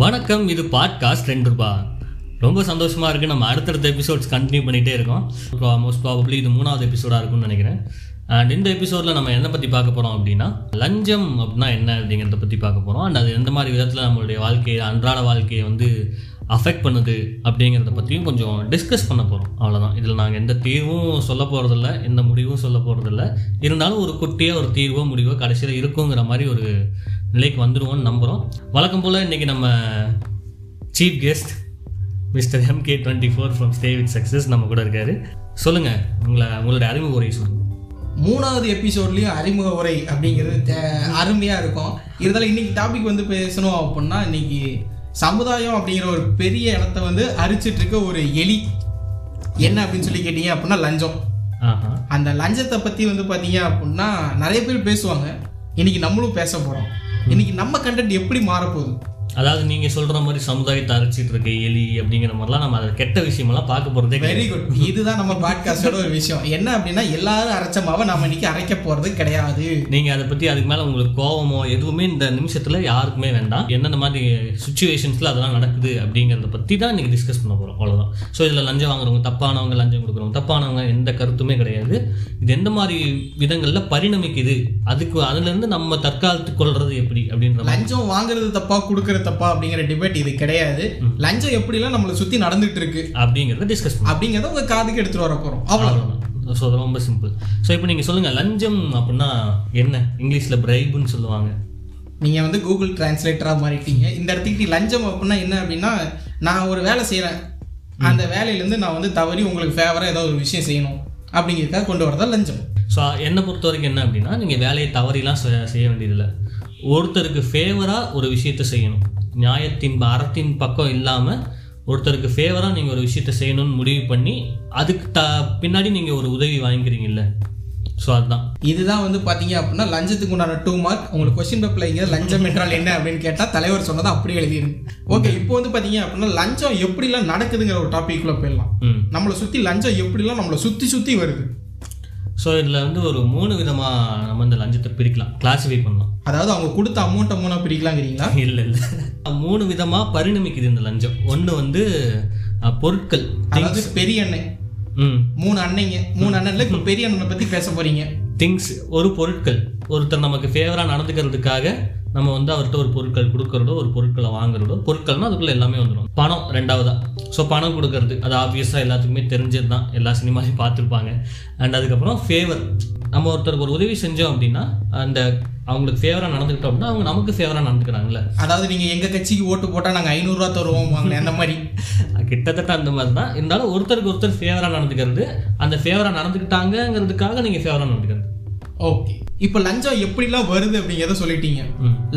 வணக்கம் இது பாட்காஸ்ட் ரெண்டு ரூபா. ரொம்ப சந்தோஷமாக இருக்குது நம்ம அடுத்தடுத்த எபிசோட்ஸ் கண்டினியூ பண்ணிகிட்டே இருக்கோம். மோஸ்ட் ப்ராபப்ளி இது மூணாவது எபிசோடாக இருக்கும்னு நினைக்கிறேன். அண்ட் இந்த எபிசோடில் நம்ம என்ன பற்றி பார்க்க போகிறோம் அப்படின்னா லஞ்சம் அப்படின்னா என்ன அப்படிங்கிறத பற்றி பார்க்க போகிறோம் அண்ட் அது எந்த மாதிரி விதத்தில் நம்மளுடைய வாழ்க்கையை அன்றாட வாழ்க்கையை வந்து அஃபெக்ட் பண்ணுது அப்படிங்கிறத பற்றியும் கொஞ்சம் டிஸ்கஸ் பண்ண போகிறோம் அவ்வளோதான் இதில் நாங்கள் எந்த தீர்வும் சொல்ல போகிறதில்ல எந்த முடிவும் சொல்ல போகிறதில்ல இருந்தாலும் ஒரு குட்டியாக ஒரு தீர்வோ முடிவோ கடைசியில் இருக்குங்கிற மாதிரி ஒரு நிலைக்கு வந்துடுவோம்னு நம்புகிறோம் வழக்கம் போல் இன்றைக்கி நம்ம chief guest mister MK twenty four from stay with success நம்ம கூட இருக்காரு. சொல்லுங்கள் உங்களை உங்களுடைய அறிமுக உரையை சொல்லுங்கள் மூணாவது எபிசோட்லயும் அறிமுக உரை அப்படிங்கிறது தே- அருமையா இருக்கும். இருந்தாலும் இன்னைக்கு டாபிக் வந்து பேசணும் அப்படின்னா இன்னைக்கு சமுதாயம் அப்படிங்கிற ஒரு பெரிய இடத்த வந்து அரிச்சிட்டு இருக்க ஒரு எலி. என்ன அப்படின்னு சொல்லி கேட்டீங்க அப்படின்னா லஞ்சம். அந்த லஞ்சத்தை பத்தி வந்து பாத்தீங்க அப்படின்னா நிறைய பேர் பேசுவாங்க. இன்னைக்கு நம்மளும் பேச போறோம். இன்னைக்கு நம்ம கண்டென்ட் எப்படி மாறப்போகுது? அதாவது நீங்கள் சொல்கிற மாதிரி சமுதாயத்தை அரைச்சிட்டு இருக்க எலி அப்படிங்கிற மாதிரிலாம் நம்ம அதை கெட்ட விஷயமெல்லாம் பார்க்க போகிறதே வெரி குட் இதுதான் நம்ம பாட்காஸ்டோட ஒரு விஷயம். என்ன அப்படின்னா எல்லாரும் அரைச்ச மாவை நம்ம இன்னைக்கு அரைக்க போறது கிடையாது. நீங்கள் அதை பற்றி அதுக்கு மேலே உங்களுக்கு கோவமோ எதுவுமே இந்த நிமிஷத்தில் யாருக்குமே வேண்டாம். எந்தெந்த மாதிரி சுச்சுவேஷன்ஸில் அதெல்லாம் நடக்குது அப்படிங்கிறத பற்றி தான் இன்றைக்கி டிஸ்கஸ் பண்ண போகிறோம் அவ்வளோதான் ஸோ இதில் லஞ்சம் வாங்குறவங்க தப்பானவங்க லஞ்சம் கொடுக்குறவங்க தப்பானவங்க எந்த கருத்துமே கிடையாது. இது எந்த மாதிரி விதங்களில் பரிணமிக்குது? அதுக்கு அதுலேருந்து நம்ம தற்காலத்துக்கு கொள்றது எப்படி அப்படின்ற லஞ்சம் வாங்குறது தப்பா கொடுக்கறது தப்பா அப்படிங்கிற டிபேட் இது கிடையாது. லஞ்சம் எப்படிலாம் நம்மளை சுத்தி நடந்துட்டு இருக்கு? அப்படிங்கிறத டிஸ்கஸ் அப்படிங்கறத உங்க காதுக்கு எடுத்துட்டு வர போறோம். அவ்வளவு அவ்வளோதான் ஸோ அது ரொம்ப சிம்பிள் ஸோ இப்போ நீங்கள் சொல்லுங்கள் லஞ்சம் அப்படின்னா என்ன? இங்கிலீஷில் பிரைபுன்னு சொல்லுவாங்க. நீங்க வந்து கூகுள் டிரான்ஸ்லேட்டரா மாறிட்டீங்க. இந்த இடத்துக்கு லஞ்சம் அப்படின்னா என்ன அப்படின்னா நான் ஒரு வேலை செய்யறேன் அந்த வேலையில இருந்து நான் வந்து தவறி உங்களுக்கு ஃபேவரா ஏதாவது ஒரு விஷயம் செய்யணும். அப்படிங்கிறதுக்காக கொண்டு வரதா லஞ்சம். ஸோ என்னை பொறுத்த வரைக்கும் என்ன அப்படின்னா நீங்கள் வேலையை தவறிலாம் செய்ய வேண்டியதில்லை. ஒருத்தருக்கு ஃபேவராக ஒரு விஷயத்தை செய்யணும். நியாயத்தின் அறத்தின் பக்கம் இல்லாமல் ஒருத்தருக்கு ஃபேவராக நீங்கள் ஒரு விஷயத்தை செய்யணும்னு முடிவு பண்ணி அதுக்கு த பின்னாடி நீங்கள் ஒரு உதவி வாங்கிக்கிறீங்கல்ல. ஸோ அதுதான். இதுதான் வந்து பாத்தீங்க அப்படின்னா லஞ்சத்துக்கு உண்டான டூ மார்க் உங்களுக்கு கொஸ்டின் பேப்பர்ல இங்க லஞ்சம் என்றால் என்ன அப்படின்னு கேட்டா தலைவர் சொன்னதை அப்படியே எழுதிருங்க. ஓகே இப்போ வந்து பாத்தீங்க அப்படின்னா லஞ்சம் எப்படிலாம் நடக்குதுங்கிற ஒரு டாபிக்ல போயிடலாம். நம்மளை சுத்தி லஞ்சம் எப்படிலாம் நம்மளை சுத்தி சுத்தி வருது. ஸோ இதில் வந்து ஒரு மூணு விதமாக நம்ம இந்த லஞ்சத்தை பிரிக்கலாம் கிளாஸிஃபை பண்ணலாம். அதாவது அவங்க கொடுத்த அமௌண்ட்டை மூணா பிரிக்கலாங்கிறீங்களா? இல்லை இல்லை. மூணு விதமாக பரிணமிக்குது இந்த லஞ்சம். ஒன்று வந்து பொருட்கள் அதாவது பெரிய அண்ணன் ம். மூணு அண்ணங்க மூணு அண்ணன்ல இப்ப பெரிய அண்ணனை பத்தி பேச போறீங்க. திங்ஸ் ஒரு பொருட்கள் ஒருத்தர் நமக்கு ஃபேவராக நடந்துக்கிறதுக்காக நம்ம வந்து அவர்கிட்ட ஒரு பொருட்கள் கொடுக்கறதோ ஒரு பொருட்களை வாங்குறதோ பொருட்கள்னா அதுக்குள்ளே எல்லாமே வந்துடும் பணம் ரெண்டாவதா. ஸோ பணம் கொடுக்கறது அது ஆப்வியஸாக எல்லாத்துக்குமே தெரிஞ்சது தான் எல்லா சினிமாலையும் பார்த்துருப்பாங்க. அண்ட் அதுக்கப்புறம் ஃபேவர் நம்ம ஒருத்தருக்கு ஒரு உதவி செஞ்சோம் அப்படின்னா அந்த அவங்களுக்கு ஃபேவராக நடந்துக்கிட்டோம் அப்படின்னா அவங்க நமக்கு ஃபேவராக நடந்துக்கிறாங்கல்ல. அதாவது நீங்க எங்க கட்சிக்கு ஓட்டு போட்டா நாங்க ஐநூறு ரூபா தருவோம் அந்த மாதிரி. கிட்டத்தட்ட அந்த மாதிரி தான். இருந்தாலும் ஒருத்தருக்கு ஒருத்தர் ஃபேவராக நடந்துக்கிறது அந்த ஃபேவராக நடந்துக்கிட்டாங்கங்கிறதுக்காக நீங்கள் ஃபேவராக நடந்துக்கிறது. ஓகே. இப்போ லஞ்சம் எப்படிலாம் வருது அப்படிங்கிறத சொல்லிட்டீங்க.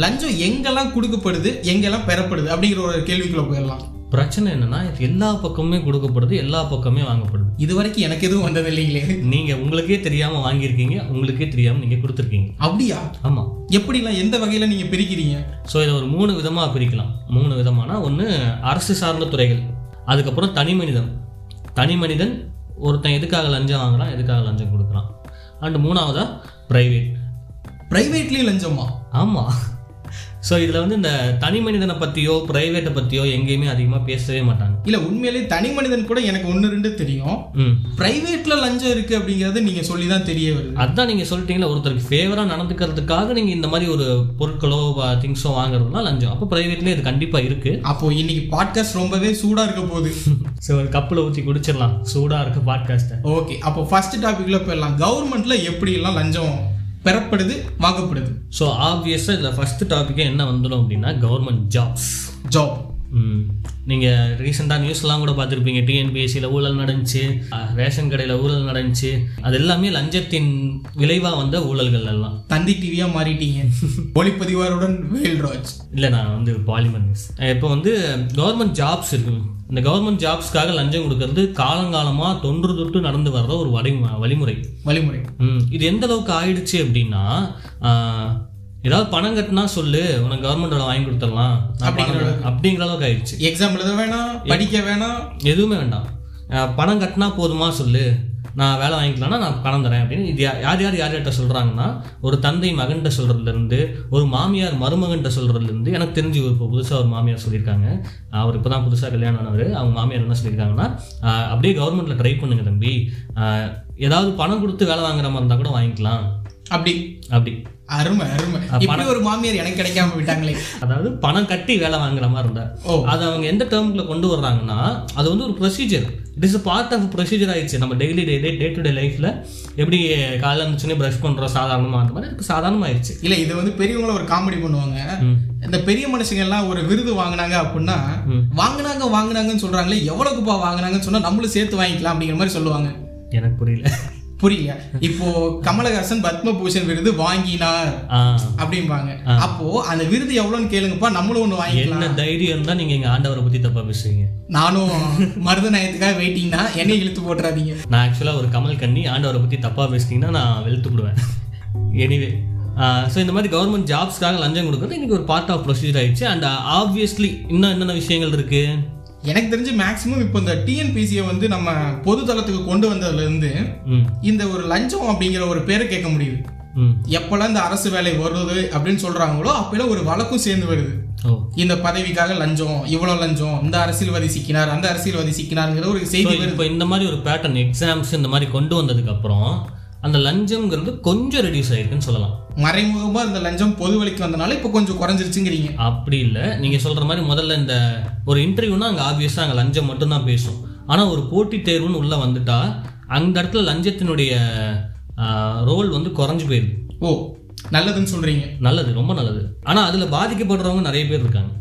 லஞ்சம் எங்கெல்லாம் கொடுக்கப்படுது எங்கெல்லாம் பெறப்படுது அப்படிங்கிற ஒரு கேள்விக்குள்ள போயிடலாம். பிரச்சனை என்னன்னா இது எல்லா பக்கமுமே கொடுக்கப்படுது எல்லா பக்கமே வாங்கப்படுது. இது வரைக்கும் எனக்கு எதுவும் வந்தது இல்லைங்களே? நீங்க உங்களுக்கே தெரியாம வாங்கியிருக்கீங்க உங்களுக்கே தெரியாம நீங்க கொடுத்துருக்கீங்க. அப்படியா? ஆமா. எப்படிலாம் எந்த வகையில நீங்க பிரிக்கிறீங்க? ஸோ இதை ஒரு மூணு விதமா பிரிக்கலாம். மூணு விதமானா ஒன்று அரசு சார்ந்த துறைகள். அதுக்கப்புறம் தனி மனிதன். தனி மனிதன் ஒருத்தன் எதுக்காக லஞ்சம் வாங்குறான் எதுக்காக லஞ்சம் கொடுக்குறான். அண்ட் மூணாவதா பிரைவேட் பிரைவேட்லயும் லஞ்சமா? ஆமா. ஸோ இதில் வந்து இந்த தனி மனிதனை பற்றியோ ப்ரைவேட்டை பற்றியோ எங்கேயுமே அதிகமாக பேசவே மாட்டாங்க. இல்ல உண்மையிலேயே தனி மனிதன் கூட எனக்கு ஒன்னு ரெண்டு தெரியும். ம். பிரைவேட்ல லஞ்சம் இருக்கு அப்படிங்கறது நீங்க சொல்லி தான் தெரிய வருது. அதான் நீங்கள் சொல்லிட்டீங்களா ஒருத்தருக்கு ஃபேவராக நடந்துக்கிறதுக்காக நீங்கள் இந்த மாதிரி ஒரு பொருட்களோ திங்ஸோ வாங்குறதுலாம் லஞ்சம். அப்போ ப்ரைவேட்லேயே இது கண்டிப்பாக இருக்குது அப்போ இன்னைக்கு பாட்காஸ்ட் ரொம்பவே சூடா இருக்க போகுது. ஸோ ஒரு கப்பில் ஊற்றி குடிச்சிடலாம். சூடாக இருக்க பாட்காஸ்ட்டை ஓகே அப்போ ஃபர்ஸ்ட் டாபிக்ல போயிடலாம். கவர்மெண்ட்ல எப்படி எல்லாம் லஞ்சம் பெறப்படுது வாங்கப்படுது. ஸோ ஆப்வியஸாக இதில் ஃபஸ்ட்டு டாப்பிக்கே என்ன வந்துடும் அப்படின்னா கவர்மெண்ட் ஜாப்ஸ் ஜாப் நீங்கள் ரீசெண்டாக நியூஸ்லாம் கூட பார்த்துருப்பீங்க டிஎன்பிஎஸ்சியில் ஊழல் நடந்துச்சு ரேஷன் கடையில் ஊழல் நடந்துச்சு. அது எல்லாமே லஞ்சத்தின் விளைவாக வந்த ஊழல்கள் எல்லாம். தந்தி டிவியா மாறிட்டீங்க. ஒளிப்பதிவாருடன் வேல்ராஜ். இல்லை நான் வந்து பாலிமர் நியூஸ் இப்போ வந்து கவர்மெண்ட் ஜாப்ஸ் இருக்கு. இந்த கவர்மெண்ட் ஜாப்ஸ்க்காக லஞ்சம் கொடுக்கறது காலங்காலமாக தொன்று தொட்டு நடந்து வர்ற ஒரு வழி வழிமுறை. வழிமுறை. இது எந்த அளவுக்கு ஆயிடுச்சு அப்படின்னா ஏதாவது பணம் கட்டினா சொல்லு உனக்கு கவர்மெண்டோட வாங்கி கொடுத்துடலாம். அப்படிங்கிற அளவுக்கு. ஆயிடுச்சு. எக்ஸாம் எழுத வேணாம் படிக்க வேணாம். எதுவுமே வேண்டாம். பணம் கட்டினா போதுமா சொல்லு. நான் வேலை வாங்கிக்கலாம்னா நான் பணம் தரேன் அப்படின்னு இது யார் யார் யார் யார்கிட்ட சொல்கிறாங்கன்னா ஒரு தந்தை மகன்கிட்ட சொல்கிறதுலேருந்து ஒரு மாமியார் மருமகன்கிட்ட சொல்கிறதுலேருந்து எனக்கு தெரிஞ்சு இப்போ புதுசாக ஒரு மாமியார் சொல்லியிருக்காங்க. அவர் இப்போ தான் புதுசாக கல்யாணம் ஆனவர். அவங்க மாமியார் என்ன சொல்லியிருக்காங்கன்னா அப்படியே கவர்மெண்ட்டில் ட்ரை பண்ணுங்க தம்பி. ஏதாவது பணம் கொடுத்து வேலை வாங்குற மாதிரி இருந்தால் கூட வாங்கிக்கலாம். அப்படி. அப்படி. அருமை அருமை. இப்படி ஒரு மாமியார் எனக்கு கிடைக்காம விட்டாங்களே. அதாவது பணம் கட்டி வேலை வாங்குற மாதிரி இருந்தா. அது அவங்க எந்த டேர்ம்ல கொண்டு வர்றாங்கன்னா அது வந்து ஒரு procedure it is part of procedure ஆயிடுச்சு. நம்ம daily day day to day லைஃப்ல எப்படி காலைல இருந்துச்சுன்னே ப்ரஷ் பண்றோம் சாதாரணமா அந்த மாதிரி சாதாரணமா ஆயிடுச்சு. இல்ல இது வந்து பெரியவங்கள ஒரு காமெடி பண்ணுவாங்க. இந்த பெரிய மனுஷங்க எல்லாம் ஒரு விருது வாங்குனாங்க அப்படின்னா வாங்குனாங்க வாங்குனாங்கன்னு சொல்றாங்களே எவ்வளவுக்குப்பா வாங்குனாங்கன்னு சொன்னா நம்மளும் சேர்த்து வாங்கிக்கலாம் அப்படிங்கிற மாதிரி சொல்லுவாங்க. எனக்கு புரியல. புரியல. இப்போ கமலஹாசன் பத்மபூஷன் விருது வாங்கினார் அப்படிம்பாங்க. அப்போ அந்த விருது எவ்வளவுன்னு கேளுங்கப்பா நம்மளும் ஒண்ணு வாங்கிக்கலாம். என்ன தைரியம் இருந்தா நீங்க எங்க ஆண்டவரை பத்தி தப்பா பேசுறீங்க நானும் மருதநாயத்துக்காக வெயிட்டிங் தான் என்னை இழுத்து போட்டுறாதீங்க. நான் ஆக்சுவலா ஒரு கமல் கண்ணி ஆண்டவரை பத்தி தப்பா பேசிட்டீங்கன்னா நான் வெளுத்து விடுவேன் எனிவே ஸோ இந்த மாதிரி கவர்மெண்ட் ஜாப்ஸ்க்காக லஞ்சம் கொடுக்குறது இன்னைக்கு ஒரு பார்ட் ஆஃப் ப்ரொசீஜர் ஆயிடுச்சு. அண்ட் ஆப்வியஸ்லி இன்னும் என்னென்ன விஷயங்கள் இருக்கு? எனக்கு தெரிஞ்சு மேக்சிமம் இப்போ இந்த டிஎன்பிசியை வந்து நம்ம பொது தளத்துக்கு கொண்டு வந்ததுல இருந்து ம். இந்த ஒரு லஞ்சம் அப்படிங்கிற ஒரு பேரை கேட்க முடியுது. எப்பெல்லாம் இந்த அரசு வேலை வருது அப்படின்னு சொல்றாங்களோ அப்பெல்லாம் ஒரு வழக்கும் சேர்ந்து வருது. இந்த பதவிக்காக லஞ்சம் இவ்வளவு லஞ்சம் இந்த அரசியல்வாதி சிக்கினார் அந்த அரசியல்வாதி சிக்கினாருங்கிற ஒரு செய்தி வருது. இப்போ இந்த மாதிரி ஒரு பேட்டர்ன் எக்ஸாம்ஸ் இந்த மாதிரி கொண்டு வந்ததுக்கு அப்புறம் அந்த லஞ்சம்ங்கிறது கொஞ்சம் ரெடியூஸ் ஆயிருக்குன்னு சொல்லலாம். மறைமுகமா இந்த லஞ்சம் பொது வழிக்கு வந்தனால இப்போ கொஞ்சம் குறைஞ்சிருச்சுங்கிறீங்க. அப்படி இல்லை. நீங்க சொல்ற மாதிரி முதல்ல இந்த ஒரு இன்டர்வியூனா அங்கே ஆப்வியஸாக அங்கே லஞ்சம் மட்டும்தான் பேசும். ஆனா ஒரு போட்டித் தேர்வுன்னு உள்ள வந்துட்டா அந்த இடத்துல லஞ்சத்தினுடைய ரோல் வந்து குறைஞ்சு போயிருது. ஓ. நல்லதுன்னு சொல்றீங்க. நல்லது ரொம்ப நல்லது. ஆனா அதுல பாதிக்கப்படுறவங்க நிறைய பேர் இருக்காங்க.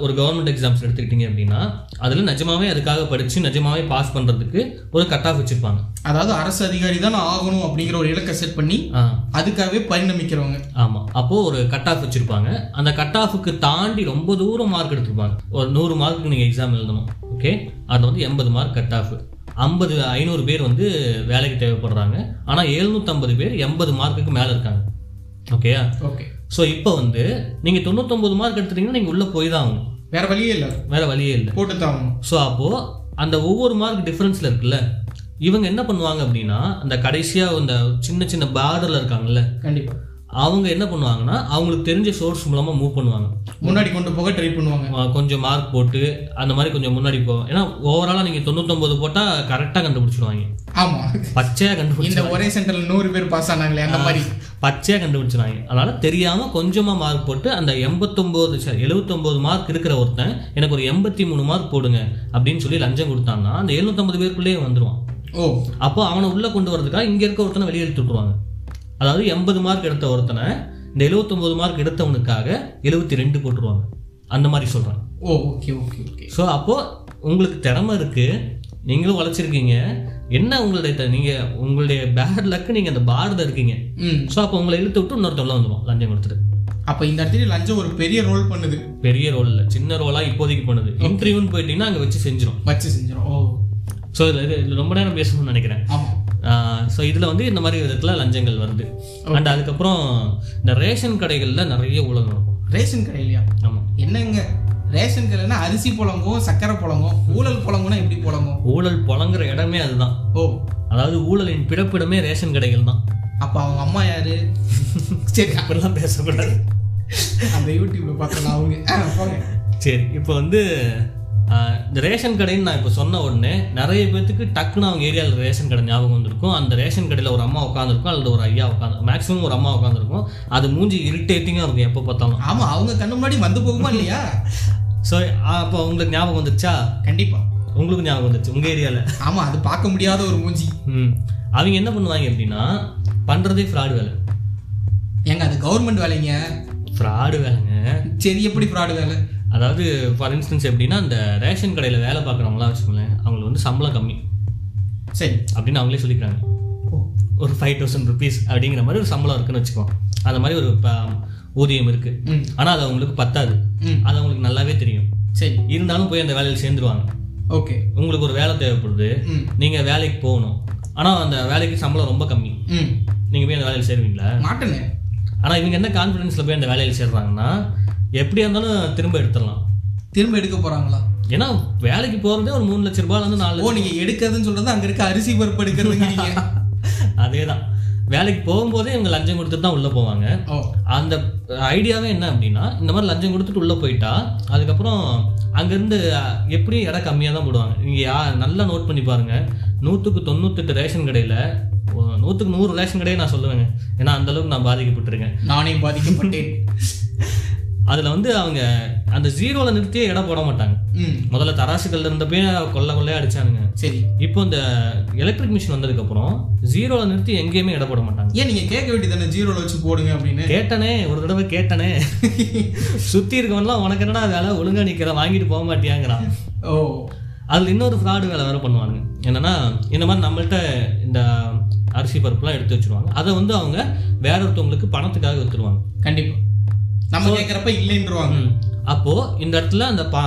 ஒரு கவர்மெண்ட் எக்ஸாம்ஸ் எடுத்துக்கிட்டீங்க அப்படின்னா அதுல நிஜமாவே அதுக்காக படிச்சு நிஜமாவே பாஸ் பண்றதுக்கு ஒரு கட் ஆஃப் வச்சிருப்பாங்க. அதாவது அரசு அதிகாரி தான் ஆகணும் அப்படிங்கிற ஒரு இலக்கை செட் பண்ணி அதுக்காகவே பரிணமிக்கிறவங்க. ஆமா. அப்போ ஒரு கட் ஆஃப் வச்சிருப்பாங்க. அந்த கட் ஆஃபுக்கு தாண்டி ரொம்ப தூரம் மார்க் எடுத்திருப்பாங்க. ஒரு நூறு மார்க்குக்கு நீங்க எக்ஸாம் எழுதணும். ஓகே அதுல வந்து எண்பது மார்க் கட் ஆஃப் ஐம்பது ஐநூறு பேர் வந்து வேலைக்கு தேவைப்படுறாங்க. ஆனா 750 பேர் எண்பது மார்க்குக்கு மேல இருக்காங்க. ஓகேயா ஓகே ஸோ இப்போ வந்து நீங்க தொண்ணூத்தொம்பது மார்க் எடுத்துட்டீங்கன்னா நீங்க உள்ள போய் தான் ஆகணும். வேற வழியே இல்லை. வேற வழியே இல்லை. போட்டு தான் ஆகணும். ஸோ அப்போ அந்த ஒவ்வொரு மார்க் டிஃபரன்ஸ்ல இருக்குல்ல இவங்க என்ன பண்ணுவாங்க அப்படின்னா அந்த கடைசியா இந்த சின்ன சின்ன பார்டர்ல இருக்காங்கல்ல கண்டிப்பா. அவங்க என்ன பண்ணுவாங்கன்னா அவங்களுக்கு தெரிஞ்ச சோர்ஸ் மூலமா மூவ் பண்ணுவாங்க. முன்னாடி கொண்டு போக ட்ரை பண்ணுவாங்க. கொஞ்சம் மார்க் போட்டு அந்த மாதிரி கொஞ்சம் முன்னாடி போ ஏன்னா ஓவராலா நீங்க தொண்ணூத்தொன்பது போட்டா கரெக்டா கண்டுபிடிச்சிருவாங்க. ஆமா. பச்சையா கண்டுபிடிச்சு இந்த ஒரே சென்டர்ல நூறு பேர் பாஸ் ஆனாங்களே அந்த மாதிரி. பச்சையா கண்டுபிடிச்சிருவாங்க. அதனால தெரியாம கொஞ்சமா மார்க் போட்டு அந்த எண்பத்தொம்போது எழுபத்தொம்போது மார்க் இருக்கிற ஒருத்தன் எனக்கு ஒரு எண்பத்தி மூணு மார்க் போடுங்க அப்படின்னு சொல்லி லஞ்சம் கொடுத்தான்னா அந்த எழுநூத்தம்பது பேருக்குள்ளேயே வந்துருவான். ஓ. அப்போ அவனை உள்ள கொண்டு வரதுக்காக இங்க இருக்க ஒருத்தனை வெளியே எடுத்து விட்டுருவாங்க. அதாவது எண்பது மார்க் எடுத்த ஒருத்தனை இந்த 79 மார்க் எடுத்தவனுக்காக எழுபத்தி ரெண்டு போட்டுருவாங்க. அந்த மாதிரி சொல்றேன். Oh okay okay okay. So அப்போ உங்களுக்கு திறமை இருக்கு. நீங்களும் உழைச்சிருக்கீங்க என்ன உங்களுடைய த- நீங்க உங்களுடைய பேட் லக்கு நீங்க அந்த பார்டர் இருக்கீங்க. ஸோ அப்போ உங்களை இழுத்து விட்டு இன்னொருத்தவங்க வந்துடும் லஞ்சம் கொடுத்துட்டு. அப்ப இந்த இடத்துல லஞ்சம் ஒரு பெரிய ரோல் பண்ணுது. பெரிய ரோல் இல்லை. சின்ன ரோலா இப்போதைக்கு பண்ணுது. இன்டர்வியூன்னு போயிட்டீங்கன்னா அங்கே வச்சு செஞ்சிடும் வச்சு செஞ்சிடும் ஓ. ஸோ இது இது ரொம்ப நேரம் பேசணும்னு நினைக்கிறேன். ஆமா. ஸோ இதில் வந்து இந்த மாதிரி விதத்தில் லஞ்சங்கள் வருது. அண்ட் அதுக்கப்புறம் இந்த ரேஷன் கடைகளில் நிறைய ஊழல் நடக்கும். ரேஷன் கடையிலையா? ஆமாம் என்னங்க? ரேஷன் கடையிலனா அரிசி புழங்கும் சக்கரை புழங்கும் ஊழல் புழங்கும்னா எப்படி புழங்கும்? ஊழல் புழங்குற இடமே அதுதான். ஓ. அதாவது ஊழலின் பிறப்பிடமே ரேஷன் கடைகள் தான். அப்ப அவங்க அம்மா யாரு? சரி அப்படிலாம் பேசக்கூடாது. அந்த யூடியூப்ல பார்த்தலாம் அவங்க. சரி இப்போ வந்து இந்த ரேஷன் கடைன்னு நான் இப்போ சொன்ன உடனே நிறைய பேர்த்துக்கு டக்குன்னு அவங்க ஏரியாவில் ரேஷன் கடை ஞாபகம் வந்திருக்கும். அந்த ரேஷன் கடையில் ஒரு அம்மா உட்காந்துருக்கும் அல்லது ஒரு ஐயா உட்காந்து மேக்ஸிமம் ஒரு அம்மா உட்காந்துருக்கும் அது மூஞ்சி இரிட்டேட்டிங்காக இருக்கும் எப்போ பார்த்தாலும். ஆமா அவங்க கண்ணு முன்னாடி வந்து போகுமா இல்லையா? ஸோ அப்போ உங்களுக்கு ஞாபகம் வந்துச்சா கண்டிப்பா. உங்களுக்கு ஞாபகம் வந்துச்சு உங்கள் ஏரியாவில் ஆமா அது பார்க்க முடியாத ஒரு மூஞ்சி. ம். அவங்க என்ன பண்ணுவாங்க அப்படின்னா பண்ணுறதே ஃப்ராடு வேலை. ஏங்க அது கவர்மெண்ட் வேலைங்க. ஃப்ராடு வேலைங்க. சரி எப்படி ஃப்ராடு வேலை? அதாவது ஃபார் இன்ஸ்டன்ஸ் எப்படின்னா அந்த ரேஷன் கடையில் வேலை பார்க்குறவங்களாம் வச்சுக்கோங்களேன் அவங்களுக்கு வந்து சம்பளம் கம்மி. சரி. அப்படின்னு அவங்களே சொல்லிக்கிறாங்க. ஒரு ஃபைவ் தௌசண்ட் ருபீஸ் அப்படிங்கிற மாதிரி ஒரு சம்பளம் இருக்குன்னு வச்சுக்கோம் அந்த மாதிரி ஒரு ஊதியம் இருக்கு. ம். ஆனால் அது அவங்களுக்கு பத்தாது. அது அவங்களுக்கு நல்லாவே தெரியும். சரி. இருந்தாலும் போய் அந்த வேலையில் சேர்ந்துருவாங்க. ஓகே. உங்களுக்கு ஒரு வேலை தேவைப்படுது. ம். நீங்கள் வேலைக்கு போகணும். ஆனால் அந்த வேலைக்கு சம்பளம் ரொம்ப கம்மி. ம். நீங்கள் போய் அந்த வேலையில் சேருவீங்களா? மாட்டேனே. ஆனால் இவங்க என்ன கான்ஃபிடென்ஸில் போய் அந்த வேலையில் சேர்றாங்கன்னா எப்படியா இருந்தாலும் திரும்ப எடுத்துடலாம். திரும்ப எடுக்க போறாங்களா? ஏன்னா வேலைக்கு போகிறதே ஒரு மூணு லட்ச ரூபாயிலேருந்து நாலு ஓ நீங்க எடுக்கிறதுன்னு சொல்றது அங்க இருக்க அரிசி பருப்பு அதே தான் வேலைக்கு போகும்போதே இவங்க லஞ்சம் கொடுத்துட்டு தான் உள்ளே போவாங்க. அந்த ஐடியாவே என்ன அப்படின்னா இந்த மாதிரி லஞ்சம் கொடுத்துட்டு உள்ளே போயிட்டா அதுக்கப்புறம் அங்கேருந்து எப்படி இடம் கம்மியாக தான் போடுவாங்க. நீங்கள் யா நல்லா நோட் பண்ணி பாருங்கள் நூற்றுக்கு தொண்ணூத்தெட்டு ரேஷன் கடையில் நூற்றுக்கு நூறு ரேஷன் கடையை நான் சொல்லுவேங்க. ஏன்னா அந்த அளவுக்கு நான் பாதிக்கப்பட்டிருக்கேன். நானே பாதிக்கப்பட்டேன். அதில் வந்து அவங்க அந்த ஜீரோவில் நிறுத்தியே இடம் போட மாட்டாங்க. முதல்ல தராசுகள்ல இருந்தப்பே கொள்ள கொள்ளையா அடிச்சானுங்க. சரி. இப்போ இந்த எலக்ட்ரிக் மிஷின் வந்ததுக்கப்புறம் ஜீரோவில் நிறுத்தி எங்கேயுமே இடம் போட மாட்டாங்க. ஏன் நீங்க கேட்க வேண்டியதானே ஜீரோல வச்சு போடுங்க அப்படின்னு. கேட்டனே ஒரு தடவை கேட்டனே. சுத்தி இருக்கவன்லாம் உனக்கு என்னடா வேலை? ஒழுங்கா நிக்கிற வாங்கிட்டு போக மாட்டியாங்கிறான். ஓ. அதுல இன்னொரு ஃப்ராடு வேலை வேற பண்ணுவானுங்க. என்னன்னா இந்த மாதிரி நம்மள்ட்ட இந்த அரிசி பருப்புலாம் எடுத்து வச்சிருவாங்க. அதை வந்து அவங்க வேற ஒருத்தவங்களுக்கு பணத்துக்காக வித்துருவாங்க. கண்டிப்பா. நம்ம கேட்கறப்ப இல்லைன்றவாங்க. அப்போ இந்த இடத்துல அந்த ப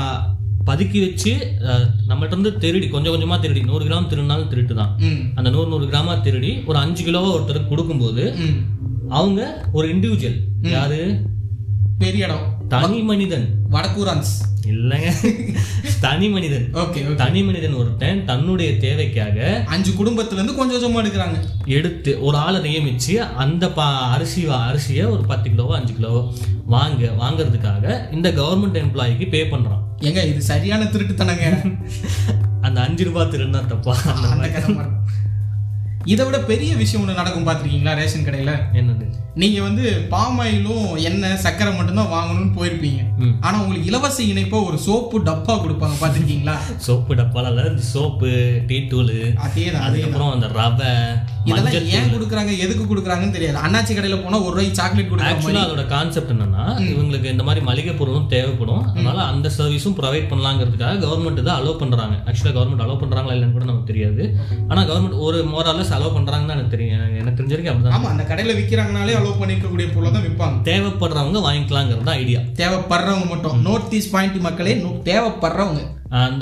பதுக்கி வச்சு அஹ், நம்மள்ட்ட இருந்து திருடி கொஞ்சம் கொஞ்சமா திருடி நூறு கிராம் திருடினாலும் திருட்டு தான் அந்த நூறு நூறு கிராமா திருடி ஒரு அஞ்சு கிலோவா ஒருத்தருக்கு கொடுக்கும்போது அவங்க ஒரு இண்டிவிஜுவல் யாரு? பெரிய இடம். தனி மனிதன். வடக்கூரான்ஸ் இல்லைங்க. தனி மனிதன். ஓகே தனி மனிதன் ஒருத்தன் தன்னுடைய தேவைக்காக அஞ்சு குடும்பத்துல இருந்து கொஞ்சம் கொஞ்சமா எடுக்கிறாங்க. எடுத்து ஒரு ஆளை நியமிச்சு அந்த பா அரிசி அரிசியை ஒரு பத்து கிலோவோ அஞ்சு கிலோவோ வாங்க வாங்குறதுக்காக இந்த கவர்மெண்ட் எம்ப்ளாயிக்கு பே பண்றான். ஏங்க இது சரியான திருட்டுத்தனங்க. அந்த அஞ்சு ரூபாய் திருடினா தப்பா? அந்த. இதை விட பெரிய விஷயம் ஒன்று நடக்கும் பார்த்துருக்கீங்களா ரேஷன் கடையில? என்னது? நீங்க வந்து பாம் ஆயிலும் எண்ணெய் சக்கரை மட்டும்தான் வாங்கணும்னு போயிருப்பீங்க. ஆனா உங்களுக்கு இலவச இணைப்பா ஒரு சோப்பு டப்பா கொடுப்பாங்க பார்த்துருக்கீங்களா? சோப்பு டப்பால சோப்பு டீ தூள் அதே தான் அதே அதுக்கப்புறம் அந்த ரவை இதெல்லாம் ஏன் கொடுக்குறாங்க எதுக்கு கொடுக்குறாங்கன்னு தெரியாது. அண்ணாச்சி கடையில போனா ஒரு ரூபாய்க்கு சாக்லேட் கொடுக்குறாங்க அதோட கான்செப்ட் என்னன்னா இவங்களுக்கு இந்த மாதிரி மளிகை பொருளும் தேவைப்படும். அதனால அந்த சர்வீஸும் ப்ரொவைட் பண்ணலாங்கிறதுக்காக கவர்மெண்ட் இதை அலோவ் பண்றாங்க. ஆக்சுவலா கவர்மெண்ட் அலோவ் பண்றாங்களா இல்லைன்னு கூட நமக்கு தெரியாது. ஆனா கவர்மெண்ட் ஒரு மோரலஸ் அலோவ் பண்றாங்கன்னு தான் எனக்கு தெரியும் எனக்கு- எனக்கு தெரிஞ்ச வரைக்கும் அப்படிதான் ஆமா அந்த கடையில விக்கிறாங்கனாலே அலோவ் பண்ணிருக்கக்கூடிய பொருளை தான் விற்பாங்க. தேவைப்படுறவங்க வாங்கிக்கலாங்கிறது தான் ஐடியா தேவைப்படுறவங்க மட்டும். நோர்த் ஈஸ்ட் பாயிண்ட் மக்களே தேவைப்படுறவங்க.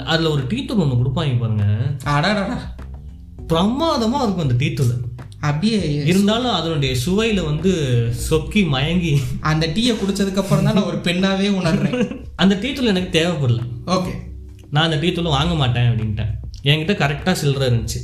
அதுல ஒரு டீ தூள் ஒன்று கொடுப்பாங்க பாருங்க. அடாடாடா பிரமாதமா இருக்கும் அந்த டீ தூள். அப்படியே இருந்தாலும் அதனுடைய சுவையில வந்து சொக்கி மயங்கி. அந்த டீயை குடிச்சதுக்கு அப்புறம் தான் நான் ஒரு பெண்ணாவே உணர்றேன். அந்த டீ தூள் எனக்கு தேவைப்படல. ஓகே. நான் அந்த டீ தூள் வாங்க மாட்டேன் அப்படின்ட்டேன். என்கிட்ட கரெக்டாக சில்லறை இருந்துச்சு.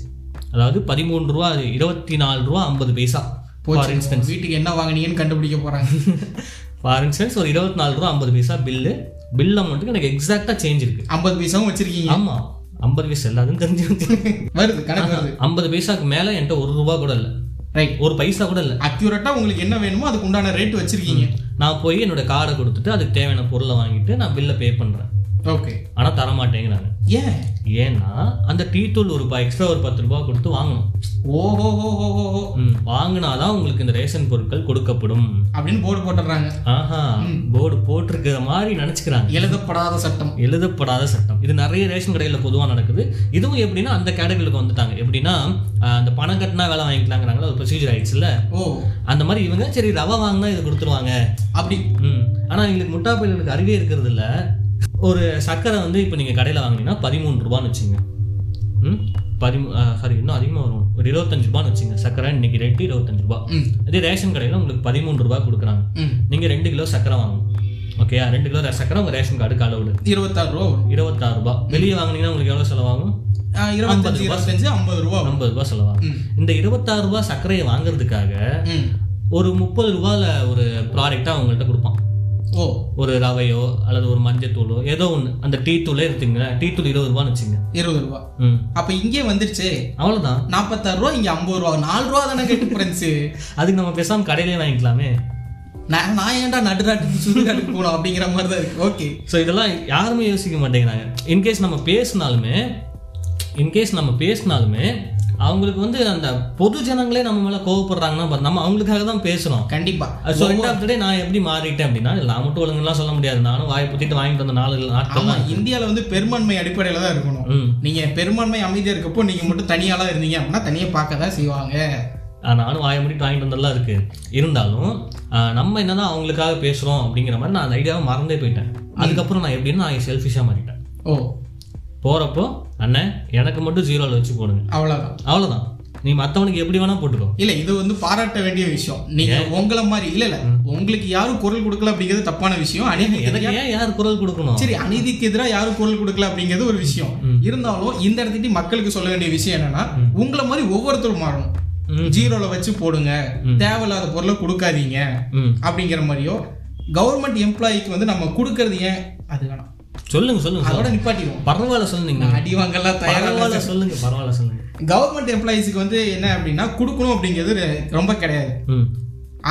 அதாவது பதிமூணு ரூபா இருபத்தி நாலு ரூபா ஐம்பது பைசா. ஃபார் இன்ஸ்டன்ஸ் வீட்டுக்கு என்ன வாங்குனீங்கன்னு கண்டுபிடிக்க போறாங்க. ஃபார் இன்ஸ்டன்ஸ் ஒரு இருபத்தி நாலு ரூபா ஐம்பது பைசா பில்லு பில் அமௌண்ட்டுக்கு எனக்கு எக்ஸாக்டாக சேஞ்ச் இருக்கு. ஐம்பது பைசாவும் வச்சிருக்கீங்க. ஆமா. ஐம்பது பைசா இல்லை அதுவும் தெரிஞ்சு வருது கணக்கு வருது. ஐம்பது பைசாக்கு மேலே என்கிட்ட ஒரு ரூபா கூட இல்லை. ரைட் ஒரு பைசா கூட இல்லை. அக்யூரேட்டா உங்களுக்கு என்ன வேணுமோ அதுக்கு உண்டான ரேட் வச்சிருக்கீங்க. நான் போய் என்னோட கார்டை கொடுத்துட்டு அதுக்கு தேவையான பொருளை வாங்கிட்டு நான் பில்லை பே பண்ணுறேன் ஓகே ஆனால் தர மாட்டேங்கிறாங்க ஏன்? ஏன்னா அந்த டீ தூள் ஒரு எக்ஸ்ட்ரா ஒரு பத்து ரூபா கொடுத்து வாங்கணும். ஓஹோ ஹோ ஹோ ஹோ ஹோ. ம், வாங்கினாதான் உங்களுக்கு இந்த ரேஷன் பொருட்கள் கொடுக்கப்படும். அப்படின்னு போர்டு போட்டுடுறாங்க. ஆஹா போர்டு போட்டிருக்கிற மாதிரி நினைச்சுக்கிறாங்க. எழுதப்படாத சட்டம். எழுதப்படாத சட்டம். இது நிறைய ரேஷன் கடையில் பொதுவாக நடக்குது. இதுவும் எப்படின்னா அந்த கேட்டகரிக்கு வந்துட்டாங்க. எப்படின்னா அந்த பணம் கட்டினா வேலை வாங்கிக்கலாங்கிறாங்களா? ஒரு ப்ரொசீஜர் ஆயிடுச்சுல்ல ஓ. அந்த மாதிரி இவங்க சரி ரவை வாங்கினா இது கொடுத்துருவாங்க. அப்படி. ம். ஆனால் எங்களுக்கு முட்டா பையர்களுக்கு அறிவே இருக்கிறது இல்ல. ஒரு சர்க்கரை வந்து இப்போ நீங்கள் கடையில் வாங்கினீங்கன்னா பதிமூணு ரூபான்னு வச்சுங்க. ம்? பதிமூ சாரி இன்னும் அதிகமாக வரும். ஒரு இருபத்தஞ்சு ரூபான்னு வச்சுங்க. சர்க்கரை இன்னைக்கு ரேட்டு இருபத்தஞ்சு ரூபா. இதே ரேஷன் கடையில் உங்களுக்கு பதிமூணு ரூபாய் கொடுக்குறாங்க. நீங்கள் ரெண்டு கிலோ சர்க்கரை வாங்கணும். ஓகேயா ரெண்டு கிலோ சர்க்கரை உங்கள் ரேஷன் கார்டுக்கு அளவுடு இருபத்தாறு ரூபா இருபத்தாறு ரூபாய் வெளியே வாங்குனீங்கன்னா உங்களுக்கு எவ்வளோ செலவாகும்? இருபத்தஞ்சு இருபத்தஞ்சு ஐம்பது ரூபா ஐம்பது ரூபாய் செலவாகும். இந்த இருபத்தாறு ரூபாய் சர்க்கரையை வாங்குறதுக்காக ஒரு முப்பது ரூபாயில் ஒரு ப்ராடக்டாக அவங்கள்ட்ட கொடுப்பான். ஓ. ஒரு ரவையோ அல்லது ஒரு மஞ்சத்தூளோ ஏதோ ஒன்று அந்த டீ தூளே எடுத்துங்களேன் டீ தூள் இருபது ரூபான்னு வச்சுங்க. இருபது ரூபா. ம். அப்ப இங்கே வந்துருச்சு. அவ்வளோதான் நாற்பத்தாறு ரூபா இங்க ஐம்பது ரூபா. நாலு ரூபா தானே டிஃபரன்ஸ் அதுக்கு நம்ம பேசாமல் கடையிலே வாங்கிக்கலாமே. நான் நான் ஏன்டா நடுராட்டுக்கு சுடுகாட்டுக்கு போகணும் அப்படிங்கிற மாதிரி தான் இருக்கு. ஓகே ஸோ இதெல்லாம் யாருமே யோசிக்க மாட்டேங்கிறாங்க. இன்கேஸ் நம்ம பேசினாலுமே இன்கேஸ் நம்ம பேசினாலுமே அவங்களுக்கு வந்து அந்த பொது ஜனங்களே நம்ம மேலே கோவப்படுறாங்கன்னா நம்ம அவங்களுக்காக தான் பேசுகிறோம் கண்டிப்பா. ஸோ எண்ட் ஆஃப் டே நான் எப்படி மாறிட்டேன் அப்படின்னா நான் மட்டும் ஒழுங்குலாம் சொல்ல முடியாது. நானும் வாய் புத்திட்டு வாங்கிட்டு வந்த நாலு நாட்கள் ஆமா இந்தியால வந்து பெரும்பான்மை அடிப்படையில தான் இருக்கணும். ம். நீங்க பெரும்பான்மை அமைதியா இருக்கப்போ நீங்க மட்டும் தனியாளா இருந்தீங்க அப்படின்னா தனியா பார்க்க தான் செய்வாங்க நானும் வாய முடிட்டு வாங்கிட்டு வந்ததெல்லாம் இருக்கு. இருந்தாலும் நம்ம என்னதான் அவங்களுக்காக பேசுறோம் அப்படிங்கிற மாதிரி நான் அந்த ஐடியாவை மறந்தே போயிட்டேன். அதுக்கப்புறம் நான் எப்படின்னா நான் செல்ஃபிஷாக மாறிட்டேன். ஓ. போறப்போ அண்ணன் எனக்கு மட்டும் ஜீரோவில் வச்சு போடுங்க. அவ்வளவுதான். அவ்வளோதான் நீ மத்தவனுக்கு எப்படி வேணா போட்டுக்கோ. இல்ல இது வந்து பாராட்ட வேண்டிய விஷயம். நீங்க உங்களை மாதிரி இல்ல இல்ல உங்களுக்கு யாரும் குரல் கொடுக்கல அப்படிங்கிறது தப்பான விஷயம். அநீதிக்கு எனக்கு ஏன் யார் குரல் கொடுக்கணும்? சரி அநீதிக்கு எதிராக யாரும் குரல் கொடுக்கல அப்படிங்கிறது ஒரு விஷயம். இருந்தாலும் இந்த இடத்துக்கு மக்களுக்கு சொல்ல வேண்டிய விஷயம் என்னன்னா உங்களை மாதிரி ஒவ்வொருத்தரும் மாறணும். ஜீரோல வச்சு போடுங்க. தேவையில்லாத பொருளை கொடுக்காதீங்க. அப்படிங்கிற மாதிரியோ கவர்மெண்ட் எம்ப்ளாயிக்கு வந்து நம்ம கொடுக்கறது ஏன்? அது வேணாம். சொல்லுங்க சொல்லுங்க அதோட நிப்பாட்டிடுவோம். பரவாயில்ல சொல்லுங்க. அடி வாங்கலாம் பரவாயில்ல சொல்லுங்க பரவாயில்ல சொல்லுங்க. கவர்மெண்ட் எம்ப்ளாயிஸ்க்கு வந்து என்ன அப்படின்னா கொடுக்கணும் அப்படிங்கிறது ரொம்ப கிடையாது.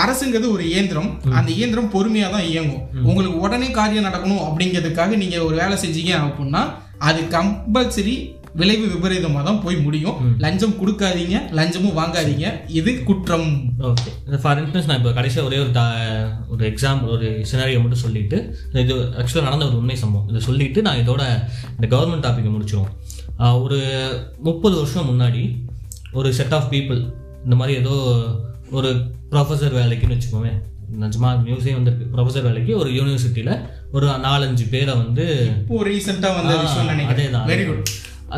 அரசுங்கிறது ஒரு இயந்திரம். அந்த இயந்திரம் பொறுமையா தான் இயங்கும். உங்களுக்கு உடனே காரியம் நடக்கணும் அப்படிங்கிறதுக்காக நீங்க ஒரு வேலை செஞ்சீங்க அப்படின்னா அது கம்பல்சரி விளைவு விபரீதமா தான் போய் முடியும். லஞ்சம் கொடுக்காதீங்க லஞ்சமும் வாங்காதீங்க. இது குற்றம். ஓகே. ஃபார் இன்ஸ்டன்ஸ் நான் இப்போ கடைசியாக ஒரே ஒரு ஒரு எக்ஸாம்பிள் ஒரு சினாரியோ மட்டும் சொல்லிட்டு இது ஆக்சுவலாக நடந்த ஒரு உண்மை சம்பவம். இதை சொல்லிட்டு நான் இதோட இந்த கவர்மெண்ட் டாப்பிக்கை முடிச்சிருவோம். ஆஹ் ஒரு முப்பது வருஷம் முன்னாடி ஒரு செட் ஆஃப் பீப்புள் இந்த மாதிரி ஏதோ ஒரு ப்ரொஃபஸர் வேலைக்குன்னு வச்சுக்கோமே நிஜமா நியூஸே வந்திருக்கு. ப்ரொஃபஸர் வேலைக்கு ஒரு யூனிவர்சிட்டியில் ஒரு நாலஞ்சு பேரை வந்து இப்போ ரீசெண்டா வந்த நினைக்கிறேன். அதேதான். வெரி குட்